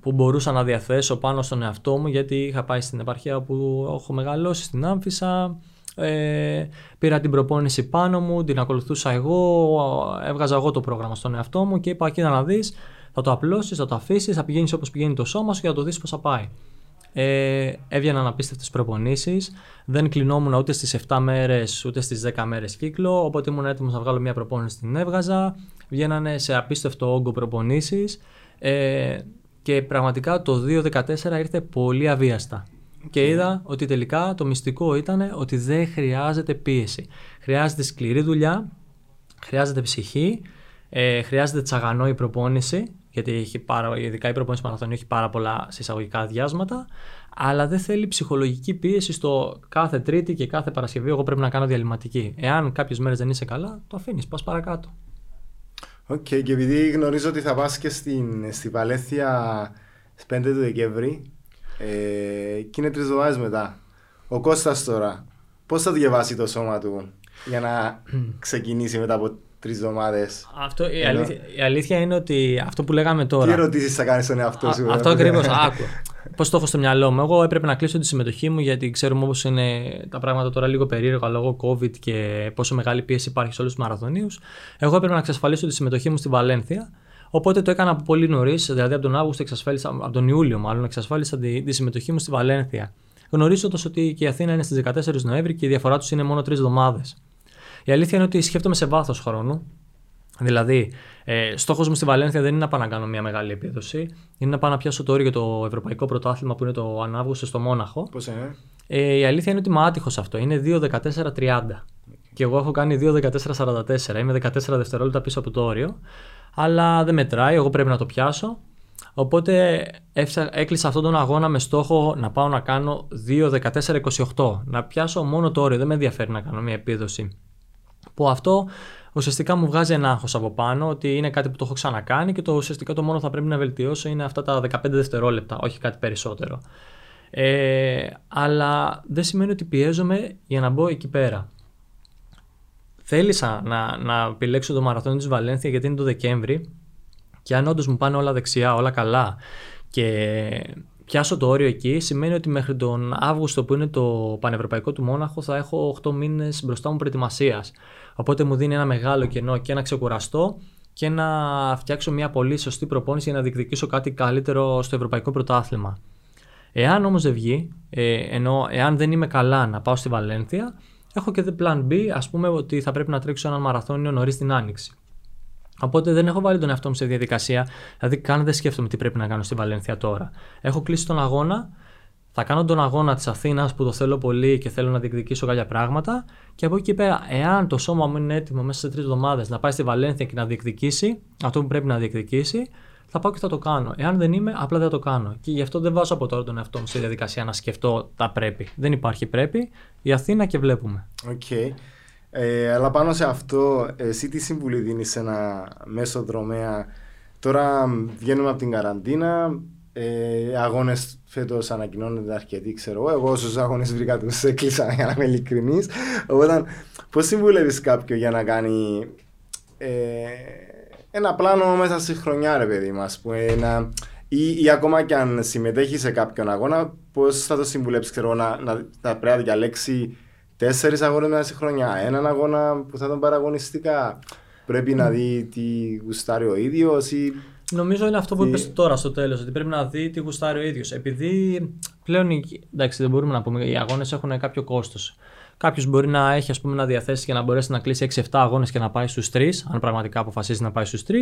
που μπορούσα να διαθέσω πάνω στον εαυτό μου γιατί είχα πάει στην επαρχία που έχω μεγαλώσει στην Άμφισα ε, πήρα την προπόνηση πάνω μου, την ακολουθούσα εγώ, έβγαζα εγώ το πρόγραμμα στον εαυτό μου και είπα κοίτα να δεις, θα το απλώσεις, θα το αφήσεις, θα πηγαίνεις όπως πηγαίνει το σώμα σου και θα το δεις πώς θα πάει. Ε, έβγαιναν απίστευτες προπονήσεις, δεν κλεινόμουν ούτε στις 7 μέρες ούτε στις 10 μέρες κύκλο, οπότε ήμουν έτοιμος να βγάλω μια προπόνηση την έβγαζα, βγαίνανε σε απίστευτο όγκο προπονήσεις ε, και πραγματικά το 2014 ήρθε πολύ αβίαστα. Και είδα ότι τελικά το μυστικό ήταν ότι δεν χρειάζεται πίεση. Χρειάζεται σκληρή δουλειά, χρειάζεται ψυχή, ε, χρειάζεται τσαγανό η προπόνηση, γιατί έχει πάρα, ειδικά η προπόνηση μαραθωνίου έχει πάρα πολλά συσσαγωγικά διάσματα, αλλά δεν θέλει ψυχολογική πίεση στο κάθε Τρίτη και κάθε Παρασκευή. Εγώ πρέπει να κάνω διαλυματική. Εάν κάποιες μέρες δεν είσαι καλά, το αφήνεις, πας παρακάτω. Οκ, και επειδή γνωρίζω ότι θα πας και στην, στη Βαλένθια στις 5 του Δεκέμβρη ε, και είναι τρεις εβδομάδες μετά. Ο Κώστας τώρα, πώς θα διαβάσει το σώμα του για να ξεκινήσει μετά από τρεις εβδομάδες. Αυτό, η, Ενώ- αλήθεια, η αλήθεια είναι ότι αυτό που λέγαμε Τι τώρα. ερωτήσεις θα κάνεις στον εαυτό Α, σου. αυτό ε; ακριβώς. Άκου. Πώς το έχω στο μυαλό μου. Εγώ έπρεπε να κλείσω τη συμμετοχή μου γιατί ξέρουμε όπως είναι τα πράγματα τώρα λίγο περίεργα λόγω COVID και πόσο μεγάλη πίεση υπάρχει σε όλους τους μαραθωνίους. Εγώ έπρεπε να εξασφαλίσω τη συμμετοχή μου στη Βαλένθια. Οπότε το έκανα από πολύ νωρίς, δηλαδή από τον Αύγουστο εξασφάλισα, από τον Ιούλιο μάλλον, εξασφάλισα τη, τη συμμετοχή μου στη Βαλένθια. Γνωρίζοντας ότι και η Αθήνα είναι στις 14 Νοέμβρη και η διαφορά τους είναι μόνο τρεις εβδομάδες. Η αλήθεια είναι ότι σκέφτομαι σε βάθος χρόνου. Δηλαδή, ε, στόχος μου στη Βαλένθια δεν είναι να πάω να κάνω μια μεγάλη επίδοση. Είναι να πάω να πιάσω το όριο για το Ευρωπαϊκό Πρωτάθλημα που είναι το Ανάβγουστο στο Μόναχο. Πώς είναι; Ε, η αλήθεια είναι ότι είμαι άτυχος αυτό. Είναι 2.14.30. Και εγώ έχω κάνει 2.14.44. Είμαι 14 δευτερόλεπτα πίσω από το όριο. Αλλά δεν μετράει, εγώ πρέπει να το πιάσω. Οπότε έφτια- έκλεισα αυτόν τον αγώνα με στόχο να πάω να κάνω 2.14.28. Να πιάσω μόνο το όριο. Δεν με ενδιαφέρει να κάνω μια επίδοση. Που αυτό ουσιαστικά μου βγάζει ένα άγχος από πάνω ότι είναι κάτι που το έχω ξανακάνει και το ουσιαστικά το μόνο που θα πρέπει να βελτιώσω είναι αυτά τα 15 δευτερόλεπτα, όχι κάτι περισσότερο. Ε, αλλά δεν σημαίνει ότι πιέζομαι για να μπω εκεί πέρα. Θέλησα να, να επιλέξω το μαραθώνιο της Βαλένθια γιατί είναι το Δεκέμβρη και αν όντως μου πάνε όλα δεξιά, όλα καλά και, πιάσω το όριο εκεί, σημαίνει ότι μέχρι τον Αύγουστο που είναι το πανευρωπαϊκό του Μόναχο θα έχω 8 μήνες μπροστά μου προετοιμασίας. Οπότε μου δίνει ένα μεγάλο κενό και να ξεκουραστώ και να φτιάξω μια πολύ σωστή προπόνηση για να διεκδικήσω κάτι καλύτερο στο ευρωπαϊκό πρωτάθλημα. Εάν όμως δεν βγει, ε, ενώ εάν δεν είμαι καλά να πάω στη Βαλένθια, έχω και plan B, ας πούμε ότι θα πρέπει να τρέξω ένα μαραθώνιο νωρίς την άνοιξη. Οπότε δεν έχω βάλει τον εαυτό μου σε διαδικασία, δηλαδή καν δεν σκέφτομαι τι πρέπει να κάνω στη Βαλένθια τώρα. Έχω κλείσει τον αγώνα, θα κάνω τον αγώνα της Αθήνας που το θέλω πολύ και θέλω να διεκδικήσω κάποια πράγματα. Και από εκεί και πέρα, εάν το σώμα μου είναι έτοιμο μέσα σε τρεις εβδομάδες να πάει στη Βαλένθια και να διεκδικήσει αυτό που πρέπει να διεκδικήσει, θα πάω και θα το κάνω. Εάν δεν είμαι, απλά δεν θα το κάνω. Και γι' αυτό δεν βάζω από τώρα τον εαυτό μου στη διαδικασία να σκεφτώ τα πρέπει. Δεν υπάρχει πρέπει. Η Αθήνα και βλέπουμε. Okay. Ε, αλλά πάνω σε αυτό, εσύ τι συμβουλή δίνεις σε ένα μέσο δρομέα; Τώρα βγαίνουμε από την καραντίνα. Ε, αγώνες φέτος ανακοινώνονται αρκετοί, ξέρω εγώ. Εγώ όσους αγώνες βρήκα τους έκλεισα για να είμαι ειλικρινής. Οπότε, πώς συμβουλεύεις κάποιον για να κάνει ε, ένα πλάνο μέσα στη χρονιά, ρε παιδί μας, ή, ή, ακόμα και αν συμμετέχει σε κάποιον αγώνα, πώς θα το συμβουλέψεις, ξέρω να, να, να πρέπει να διαλέξει τέσσερις αγώνες μέσα στη χρονιά. Έναν αγώνα που θα τον παραγωνιστικά; Πρέπει να δει τι γουστάρει ο ίδιος ή. Νομίζω είναι αυτό που είπες τώρα στο τέλος, ότι πρέπει να δει τι γουστάρει ο ίδιος. Επειδή πλέον. Εντάξει, δεν μπορούμε να πούμε, οι αγώνες έχουν κάποιο κόστος. Κάποιος μπορεί να έχει ας πούμε, να διαθέσει και να μπορέσει να κλείσει 6-7 αγώνες και να πάει στους 3, αν πραγματικά αποφασίσει να πάει στους 3.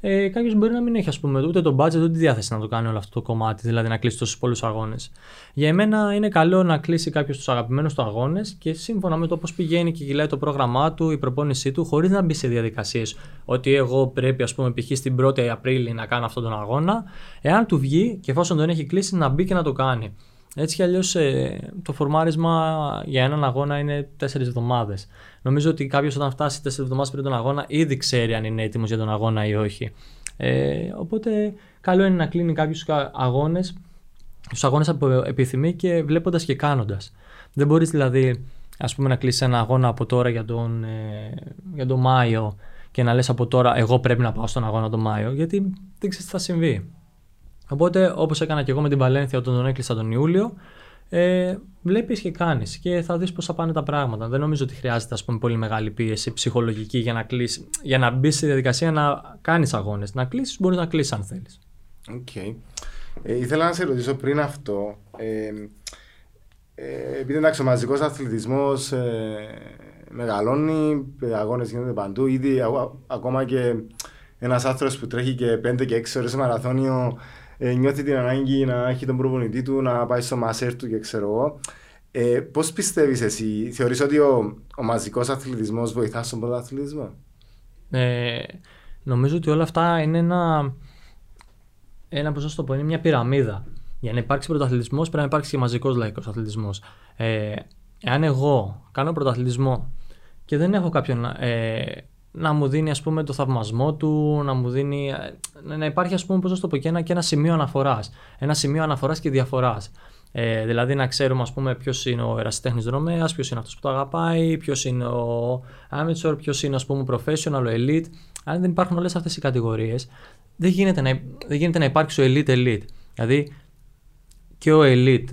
Ε, Κάποιος μπορεί να μην έχει ας πούμε, ούτε το budget ούτε τη διάθεση να το κάνει όλο αυτό το κομμάτι, δηλαδή να κλείσει τόσους πολλούς αγώνες. Για εμένα είναι καλό να κλείσει κάποιος τους αγαπημένους του αγώνες και σύμφωνα με το πώς πηγαίνει και κυλάει το πρόγραμμά του, η προπόνησή του, χωρίς να μπει σε διαδικασίες ότι εγώ πρέπει, ας πούμε, π.χ. στην 1η Απρίλη να κάνω αυτόν τον αγώνα. Εάν του βγει και εφόσον τον έχει κλείσει, να μπει και να το κάνει. Έτσι κι αλλιώς ε, το φορμάρισμα για έναν αγώνα είναι 4 εβδομάδες. Νομίζω ότι κάποιος όταν φτάσει 4 εβδομάδες πριν τον αγώνα ήδη ξέρει αν είναι έτοιμος για τον αγώνα ή όχι. Ε, οπότε καλό είναι να κλείνει κάποιου αγώνες, τους αγώνες που επιθυμεί και βλέποντας και κάνοντας. Δεν μπορείς δηλαδή ας πούμε, να κλείσεις ένα αγώνα από τώρα για τον, ε, για τον Μάιο και να λες από τώρα εγώ πρέπει να πάω στον αγώνα τον Μάιο γιατί δεν ξέρεις τι θα συμβεί. Οπότε, όπως έκανα και εγώ με την Παλένθια όταν τον έκλεισα τον Ιούλιο, ε, βλέπεις και κάνεις και θα δεις πώς θα πάνε τα πράγματα. Δεν νομίζω ότι χρειάζεται ας πούμε, πολύ μεγάλη πίεση ψυχολογική για να, κλείσει, για να μπεις στη διαδικασία να κάνεις αγώνες. Να κλείσεις, μπορείς να κλείσεις αν θέλεις. Okay. Ε, ήθελα να σε ρωτήσω πριν αυτό. Ε, ε, επειδή εντάξει, ο μαζικός αθλητισμός ε, μεγαλώνει, αγώνες γίνονται παντού. Ήδη ακόμα και ένας άνθρωπος που τρέχει και 5 και 6 ώρες μαραθώνιο ε, νιώθει την ανάγκη να έχει τον προπονητή του, να πάει στο μασέρ του και ξέρω εγώ. Ε, Πώς πιστεύεις εσύ, θεωρείς ότι ο, ο μαζικός αθλητισμός βοηθά στον πρωταθλητισμό, ε, Νομίζω ότι όλα αυτά είναι ένα. Ένα, πώς να το πω, είναι μια πυραμίδα. Για να υπάρξει πρωταθλητισμός πρέπει να υπάρξει και μαζικός λαϊκός αθλητισμός. Ε, εάν εγώ κάνω πρωταθλητισμό και δεν έχω κάποιον ε, να μου δίνει ας πούμε το θαυμασμό του, να μου δίνει, ε, να υπάρχει ας πούμε πώς το πω και ένα, και ένα σημείο αναφοράς, ένα σημείο αναφοράς και διαφοράς. Ε, δηλαδή να ξέρουμε ας πούμε ποιος είναι ο ερασιτέχνης δρομέας, ποιος είναι αυτός που το αγαπάει, ποιος είναι ο amateur, ποιος είναι ας πούμε professional, ο elite. Αν δεν υπάρχουν όλες αυτές οι κατηγορίες, δεν γίνεται να, δεν γίνεται να υπάρξει ο elite elite. Δηλαδή και ο elite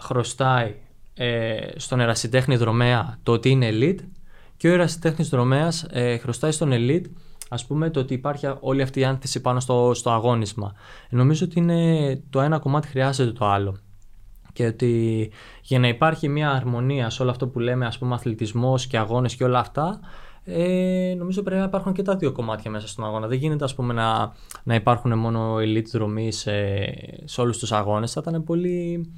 χρωστάει ε, στον ερασιτέχνη δρομέα το ότι είναι elite και ο ερασιτέχνης δρομέας ε, χρωστάει στον Elite ας πούμε το ότι υπάρχει όλη αυτή η άνθηση πάνω στο, στο αγώνισμα. Νομίζω ότι είναι το ένα κομμάτι χρειάζεται το άλλο. Και ότι για να υπάρχει μια αρμονία σε όλο αυτό που λέμε ας πούμε αθλητισμός και αγώνες και όλα αυτά ε, νομίζω πρέπει να υπάρχουν και τα δύο κομμάτια μέσα στον αγώνα. Δεν γίνεται ας πούμε να, να υπάρχουν μόνο elite δρομή σε, σε όλους τους αγώνες. Θα ήταν πολύ,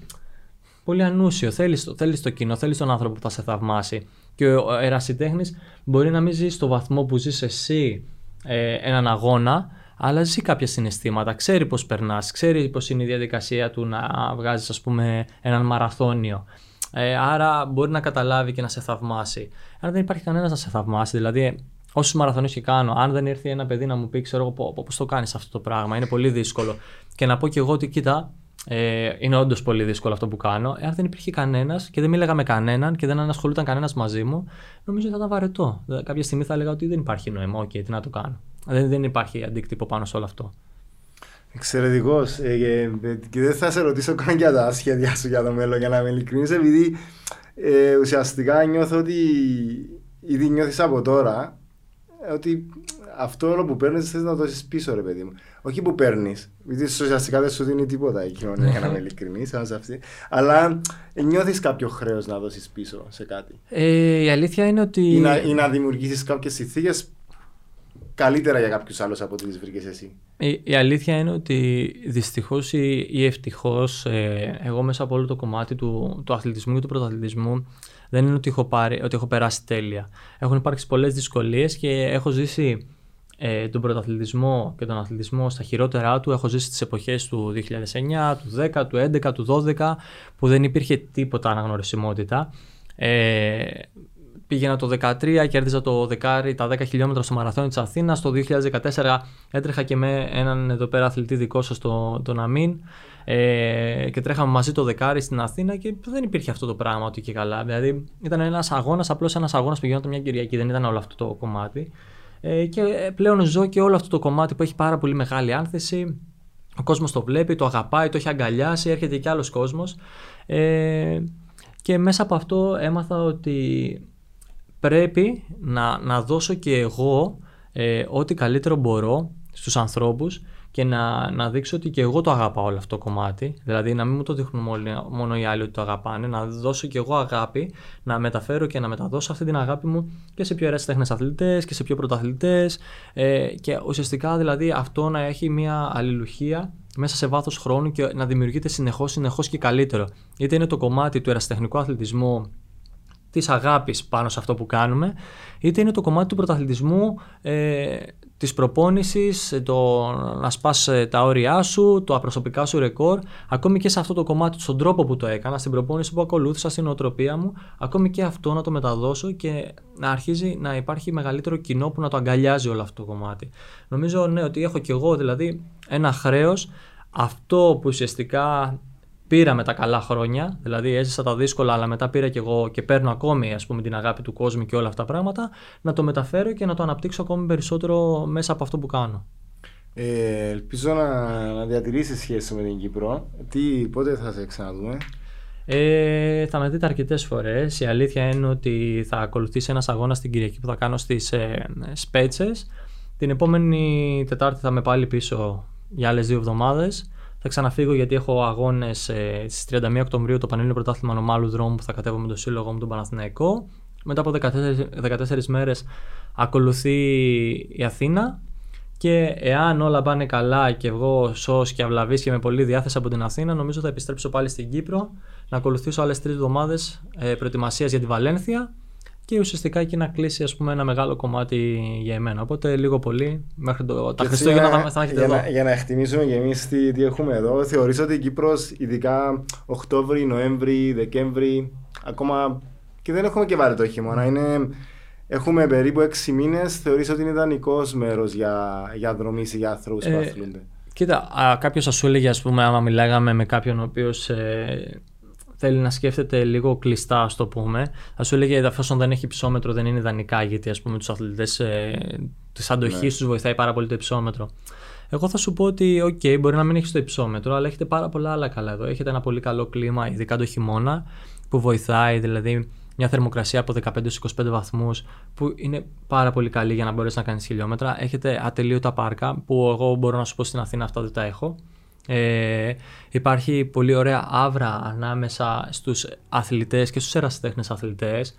πολύ ανούσιο. Θέλεις, θέλεις το κοινό, θέλεις τον άνθρωπο που θα σε θαυμάσει. Και ο ερασιτέχνης μπορεί να μην ζει στο βαθμό που ζεις εσύ ε, έναν αγώνα, αλλά ζει κάποια συναισθήματα. Ξέρει πώς περνάς, ξέρει πώς είναι η διαδικασία του να βγάζεις, ας πούμε, έναν μαραθώνιο. Ε, άρα μπορεί να καταλάβει και να σε θαυμάσει. Αν δεν υπάρχει κανένας να σε θαυμάσει, δηλαδή όσους μαραθώνιους και κάνω, αν δεν έρθει ένα παιδί να μου πει, ξέρω εγώ, πώς το κάνεις αυτό το πράγμα, είναι πολύ δύσκολο. Και να πω κι εγώ ότι, κοίτα, ε, είναι όντως πολύ δύσκολο αυτό που κάνω. Εάν δεν υπήρχε κανένας και δεν μίλαγα με κανέναν και δεν ανασχολούταν κανένας μαζί μου, νομίζω ότι θα ήταν βαρετό. Κάποια στιγμή θα έλεγα ότι δεν υπάρχει νόημα. Okay, τι να το κάνω. Δεν, δεν υπάρχει αντίκτυπος πάνω σε όλο αυτό. Εξαιρετικός. Ε, ε, και δεν θα σε ρωτήσω καν για τα σχέδια σου για το μέλλον, για να είμαι ειλικρινής, επειδή ε, ουσιαστικά νιώθω ότι ήδη νιώθεις από τώρα ότι αυτό όλο που παίρνεις θες να δώσει πίσω, ρε παιδί μου. Όχι που παίρνεις, γιατί ουσιαστικά δεν σου δίνει τίποτα η κοινωνία, για να είμαι ειλικρινής, αλλά νιώθεις κάποιο χρέος να δώσεις πίσω σε κάτι. Ε, η αλήθεια είναι ότι. ή να, ή να δημιουργήσεις κάποιες συνθήκες καλύτερα για κάποιους άλλους από ό,τι τις βρήκες εσύ. Η, η αλήθεια είναι ότι δυστυχώς ή, ή ευτυχώς, ε, εγώ μέσα από όλο το κομμάτι του, του αθλητισμού και του πρωταθλητισμού δεν είναι ότι έχω, πάρει, ότι έχω περάσει τέλεια. Έχουν υπάρξει πολλές δυσκολίες και έχω ζήσει ε, τον πρωταθλητισμό και τον αθλητισμό στα χειρότερά του. Έχω ζήσει τις εποχές του 2009, του 10, του 11, του 12 που δεν υπήρχε τίποτα αναγνωρισιμότητα. Ε, Πήγαινα το 2013, κέρδιζα το δεκάρι, τα 10 χιλιόμετρα στο μαραθώνιο της Αθήνας. Το 2014 έτρεχα και με έναν εδώ πέρα αθλητή δικό σας, τον, τον Αμίν. Ε, και τρέχαμε μαζί το δεκάρι στην Αθήνα και δεν υπήρχε αυτό το πράγμα ότι και καλά. Δηλαδή ήταν ένας αγώνας, απλώς ένας αγώνας που γινόταν μια Κυριακή, δεν ήταν όλο αυτό το κομμάτι. Ε, και πλέον ζω και όλο αυτό το κομμάτι που έχει πάρα πολύ μεγάλη άνθηση. Ο κόσμος το βλέπει, το αγαπάει, το έχει αγκαλιάσει, έρχεται και άλλος κόσμος. Ε, και μέσα από αυτό έμαθα ότι πρέπει να, να δώσω και εγώ ε, ό,τι καλύτερο μπορώ στους ανθρώπους και να, να δείξω ότι και εγώ το αγαπάω όλο αυτό το κομμάτι. Δηλαδή να μην μου το δείχνουν μόνο, μόνο οι άλλοι ότι το αγαπάνε, να δώσω και εγώ αγάπη, να μεταφέρω και να μεταδώσω αυτή την αγάπη μου και σε πιο ερασιτέχνε αθλητές και σε πιο πρωταθλητές. Ε, και ουσιαστικά δηλαδή αυτό να έχει μια αλληλουχία μέσα σε βάθος χρόνου και να δημιουργείται συνεχώς, συνεχώς και καλύτερο. Είτε είναι το κομμάτι του ερασιτεχνικού αθλητισμού της αγάπης πάνω σε αυτό που κάνουμε, είτε είναι το κομμάτι του πρωταθλητισμού, ε, της προπόνησης, το να σπάς ε, τα όρια σου, το απροσωπικά σου ρεκόρ, ακόμη και σε αυτό το κομμάτι, στον τρόπο που το έκανα, στην προπόνηση που ακολούθησα, στην οτροπία μου, ακόμη και αυτό να το μεταδώσω και να αρχίζει να υπάρχει μεγαλύτερο κοινό που να το αγκαλιάζει όλο αυτό το κομμάτι. Νομίζω ναι, ότι έχω κι εγώ δηλαδή ένα χρέος αυτό που ουσιαστικά πήρα με τα καλά χρόνια, δηλαδή έζησα τα δύσκολα, αλλά μετά πήρα και εγώ και παίρνω ακόμη ας πούμε, την αγάπη του κόσμου και όλα αυτά τα πράγματα, να το μεταφέρω και να το αναπτύξω ακόμη περισσότερο μέσα από αυτό που κάνω. Ε, ελπίζω να, να διατηρήσεις σχέση με την Κύπρο. Τι, πότε θα σε ξαναδούμε; Ε, θα με δείτε αρκετές φορές. Η αλήθεια είναι ότι θα ακολουθήσει ένας αγώνας στην Κυριακή που θα κάνω στις ε, Σπέτσες. Την επόμενη Τετάρτη θα με πάλι πίσω για άλλες δύο εβδομάδες. Θα ξαναφύγω γιατί έχω αγώνες ε, στις 31 Οκτωβρίου το Πανελλήνιο Πρωτάθλημα Νομάλου Δρόμου που θα κατέβω με τον σύλλογο μου τον Παναθηναϊκό. Μετά από 14, 14 μέρες ακολουθεί η Αθήνα. Και εάν όλα πάνε καλά και εγώ σώ και αυλαβής και με πολλή διάθεση από την Αθήνα, νομίζω θα επιστρέψω πάλι στην Κύπρο να ακολουθήσω άλλες τρεις εβδομάδες ε, προετοιμασίας για τη Βαλένθια και ουσιαστικά εκεί να κλείσει ας πούμε, ένα μεγάλο κομμάτι για εμένα. Οπότε λίγο πολύ μέχρι το, τα Χριστούγεννα θα, θα έχετε για εδώ. Να, για να εκτιμήσουμε και εμείς τι, τι, έχουμε εδώ, θεωρείς ότι η Κύπρος, ειδικά Οκτώβρη, Νοέμβρη, Δεκέμβρη, ακόμα και δεν έχουμε και βάλει το χειμώνα. Είναι, έχουμε περίπου 6 μήνες. Θεωρείς ότι είναι ιδανικός μέρος για, για δρομής ή για ανθρώπους που ε, αθλούνται. Κοίτα, κάποιος θα σου έλεγε, ας πούμε, άμα μιλάγαμε με κάποιον ο οποίος ε, θέλει να σκέφτεται λίγο κλειστά, ας το πούμε. Θα σου έλεγε εφόσον δεν έχει υψόμετρο, δεν είναι ιδανικά, γιατί ας πούμε τους αθλητές ε, της αντοχής ναι. τους βοηθάει πάρα πολύ το υψόμετρο. Εγώ θα σου πω ότι, OK, μπορεί να μην έχεις το υψόμετρο, αλλά έχετε πάρα πολλά άλλα καλά εδώ. Έχετε ένα πολύ καλό κλίμα, ειδικά το χειμώνα, που βοηθάει, δηλαδή μια θερμοκρασία από 15-25 βαθμούς, που είναι πάρα πολύ καλή για να μπορέσεις να κάνεις χιλιόμετρα. Έχετε ατελείωτα πάρκα, που εγώ μπορώ να σου πω στην Αθήνα αυτά δεν τα έχω. Ε, υπάρχει πολύ ωραία άβρα ανάμεσα στους αθλητές και στους ερασιτέχνες αθλητές.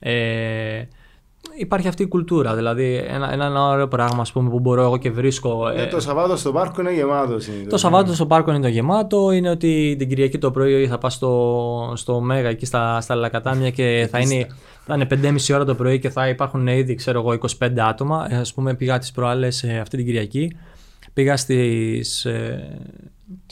Ε, υπάρχει αυτή η κουλτούρα, δηλαδή ένα, ένα ωραίο πράγμα ας πούμε, που μπορώ εγώ και βρίσκω. Ε, το Σαββάτο στο πάρκο είναι γεμάτο. Το Σαββάτο στο πάρκο είναι το γεμάτο, είναι ότι την Κυριακή το πρωί θα πας στο, στο Μέγα εκεί στα, στα Λακατάμια και θα είναι, θα είναι 5,5 ώρα το πρωί και θα υπάρχουν ήδη ξέρω εγώ 25 άτομα. Ε, ας πούμε πήγα τις προάλλες ε, αυτή την Κυριακή Πήγα στις. Ε,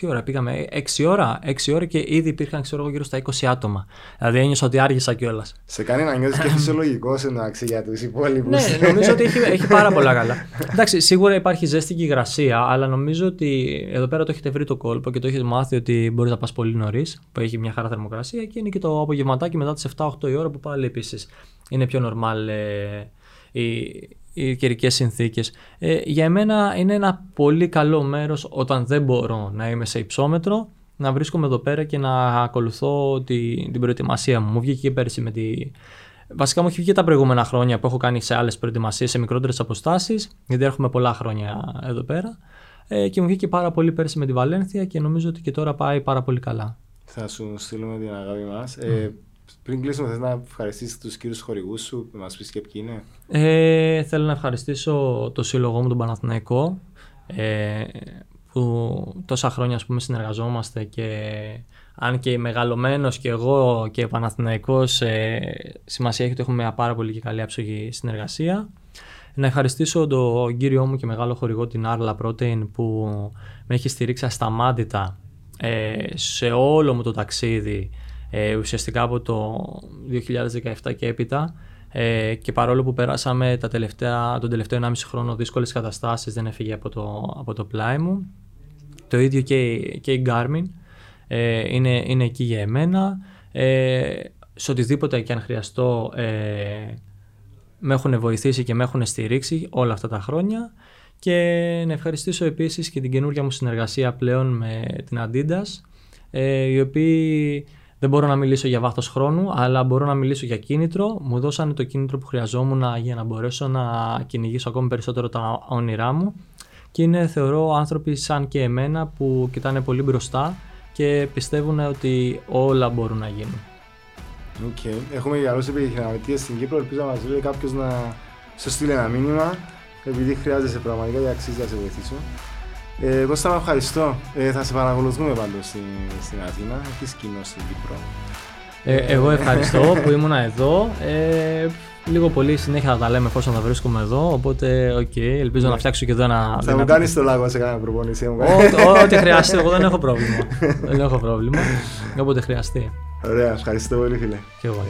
τι ώρα πήγαμε, 6 ώρα, 6 ώρα και ήδη υπήρχαν ξέρω, γύρω στα 20 άτομα. Δηλαδή ένιωσα ότι άργησα κιόλας. Σε κάνει να νιώθεις και φυσιολογικός εντάξει για τους υπόλοιπους. ναι, νομίζω ότι έχει, έχει πάρα πολλά καλά. Εντάξει, σίγουρα υπάρχει ζέστη και υγρασία, αλλά νομίζω ότι εδώ πέρα το έχετε βρει το κόλπο και το έχετε μάθει ότι μπορείς να πας πολύ νωρίς, που έχει μια χαρά θερμοκρασία και είναι και το απογευματάκι μετά τις 7-8 η ώρα που πάλι επίσης είναι πιο normal ε, η, οι καιρικές συνθήκες. Ε, για εμένα είναι ένα πολύ καλό μέρος όταν δεν μπορώ να είμαι σε υψόμετρο να βρίσκομαι εδώ πέρα και να ακολουθώ τη, την προετοιμασία μου. Μου βγήκε και πέρσι με τη... Βασικά μου έχει βγει τα προηγούμενα χρόνια που έχω κάνει σε άλλες προετοιμασίες, σε μικρότερες αποστάσεις, γιατί έχουμε πολλά χρόνια εδώ πέρα. Ε, και μου βγήκε πάρα πολύ πέρσι με τη Βαλένθια και νομίζω ότι και τώρα πάει πάρα πολύ καλά. Θα σου στείλουμε την αγάπη μας. Ε, πριν κλείσουμε, θες να ευχαριστήσεις τους κύριους χορηγούς σου, να μας πεις και ποιοι είναι; Ε, θέλω να ευχαριστήσω το σύλλογό μου, τον Παναθηναϊκό, ε, που τόσα χρόνια ας πούμε, συνεργαζόμαστε και αν και μεγαλωμένος και εγώ και Παναθηναϊκός ε, σημασία έχει ότι έχουμε μια πάρα πολύ και καλή άψογη συνεργασία. Να ευχαριστήσω τον κύριό μου και μεγάλο χορηγό την Arla Protein που με έχει στηρίξει ασταμάτητα ε, σε όλο μου το ταξίδι ε, ουσιαστικά από το 2017 και έπειτα ε, και παρόλο που περάσαμε τα τελευταία, τον τελευταίο 1,5 χρόνο δύσκολες καταστάσεις δεν έφυγε από το, από το πλάι μου. Το ίδιο και, και η Garmin ε, είναι, είναι εκεί για εμένα. Ε, σε οτιδήποτε και αν χρειαστώ ε, με έχουν βοηθήσει και με έχουν στηρίξει όλα αυτά τα χρόνια και να ευχαριστήσω επίσης και την καινούργια μου συνεργασία πλέον με την Adidas ε, οι οποίοι δεν μπορώ να μιλήσω για βάθος χρόνου αλλά μπορώ να μιλήσω για κίνητρο μου δώσανε το κίνητρο που χρειαζόμουν για να μπορέσω να κυνηγήσω ακόμη περισσότερο τα όνειρά μου και είναι θεωρώ άνθρωποι σαν και εμένα που κοιτάνε πολύ μπροστά και πιστεύουν ότι όλα μπορούν να γίνουν. Okay. Έχουμε καλούς επιχειρηματίες στην Κύπρο, ελπίζω να μας βρει κάποιος να σου στείλει ένα μήνυμα επειδή χρειάζεσαι πραγματικά και αξίζει να σε βοηθήσω. Ε, Κώστα, σε ευχαριστώ. Ε, θα σε παρακολουθούμε πάντως στην, στην Αθήνα, έχεις κοινό στην Κύπρο. Ε, εγώ ευχαριστώ που ήμουν εδώ. Ε, λίγο πολύ συνέχεια θα τα λέμε εφόσον θα βρίσκομαι εδώ. Οπότε, okay, ελπίζω ναι. να φτιάξω και εδώ ένα. Θα μου κάνεις τον λαγό σε καμία προπόνησή μου. Ό,τι χρειαστεί, εγώ δεν έχω πρόβλημα. δεν έχω πρόβλημα. Όποτε χρειαστεί. Ωραία, ευχαριστώ πολύ, φίλε. Και εγώ.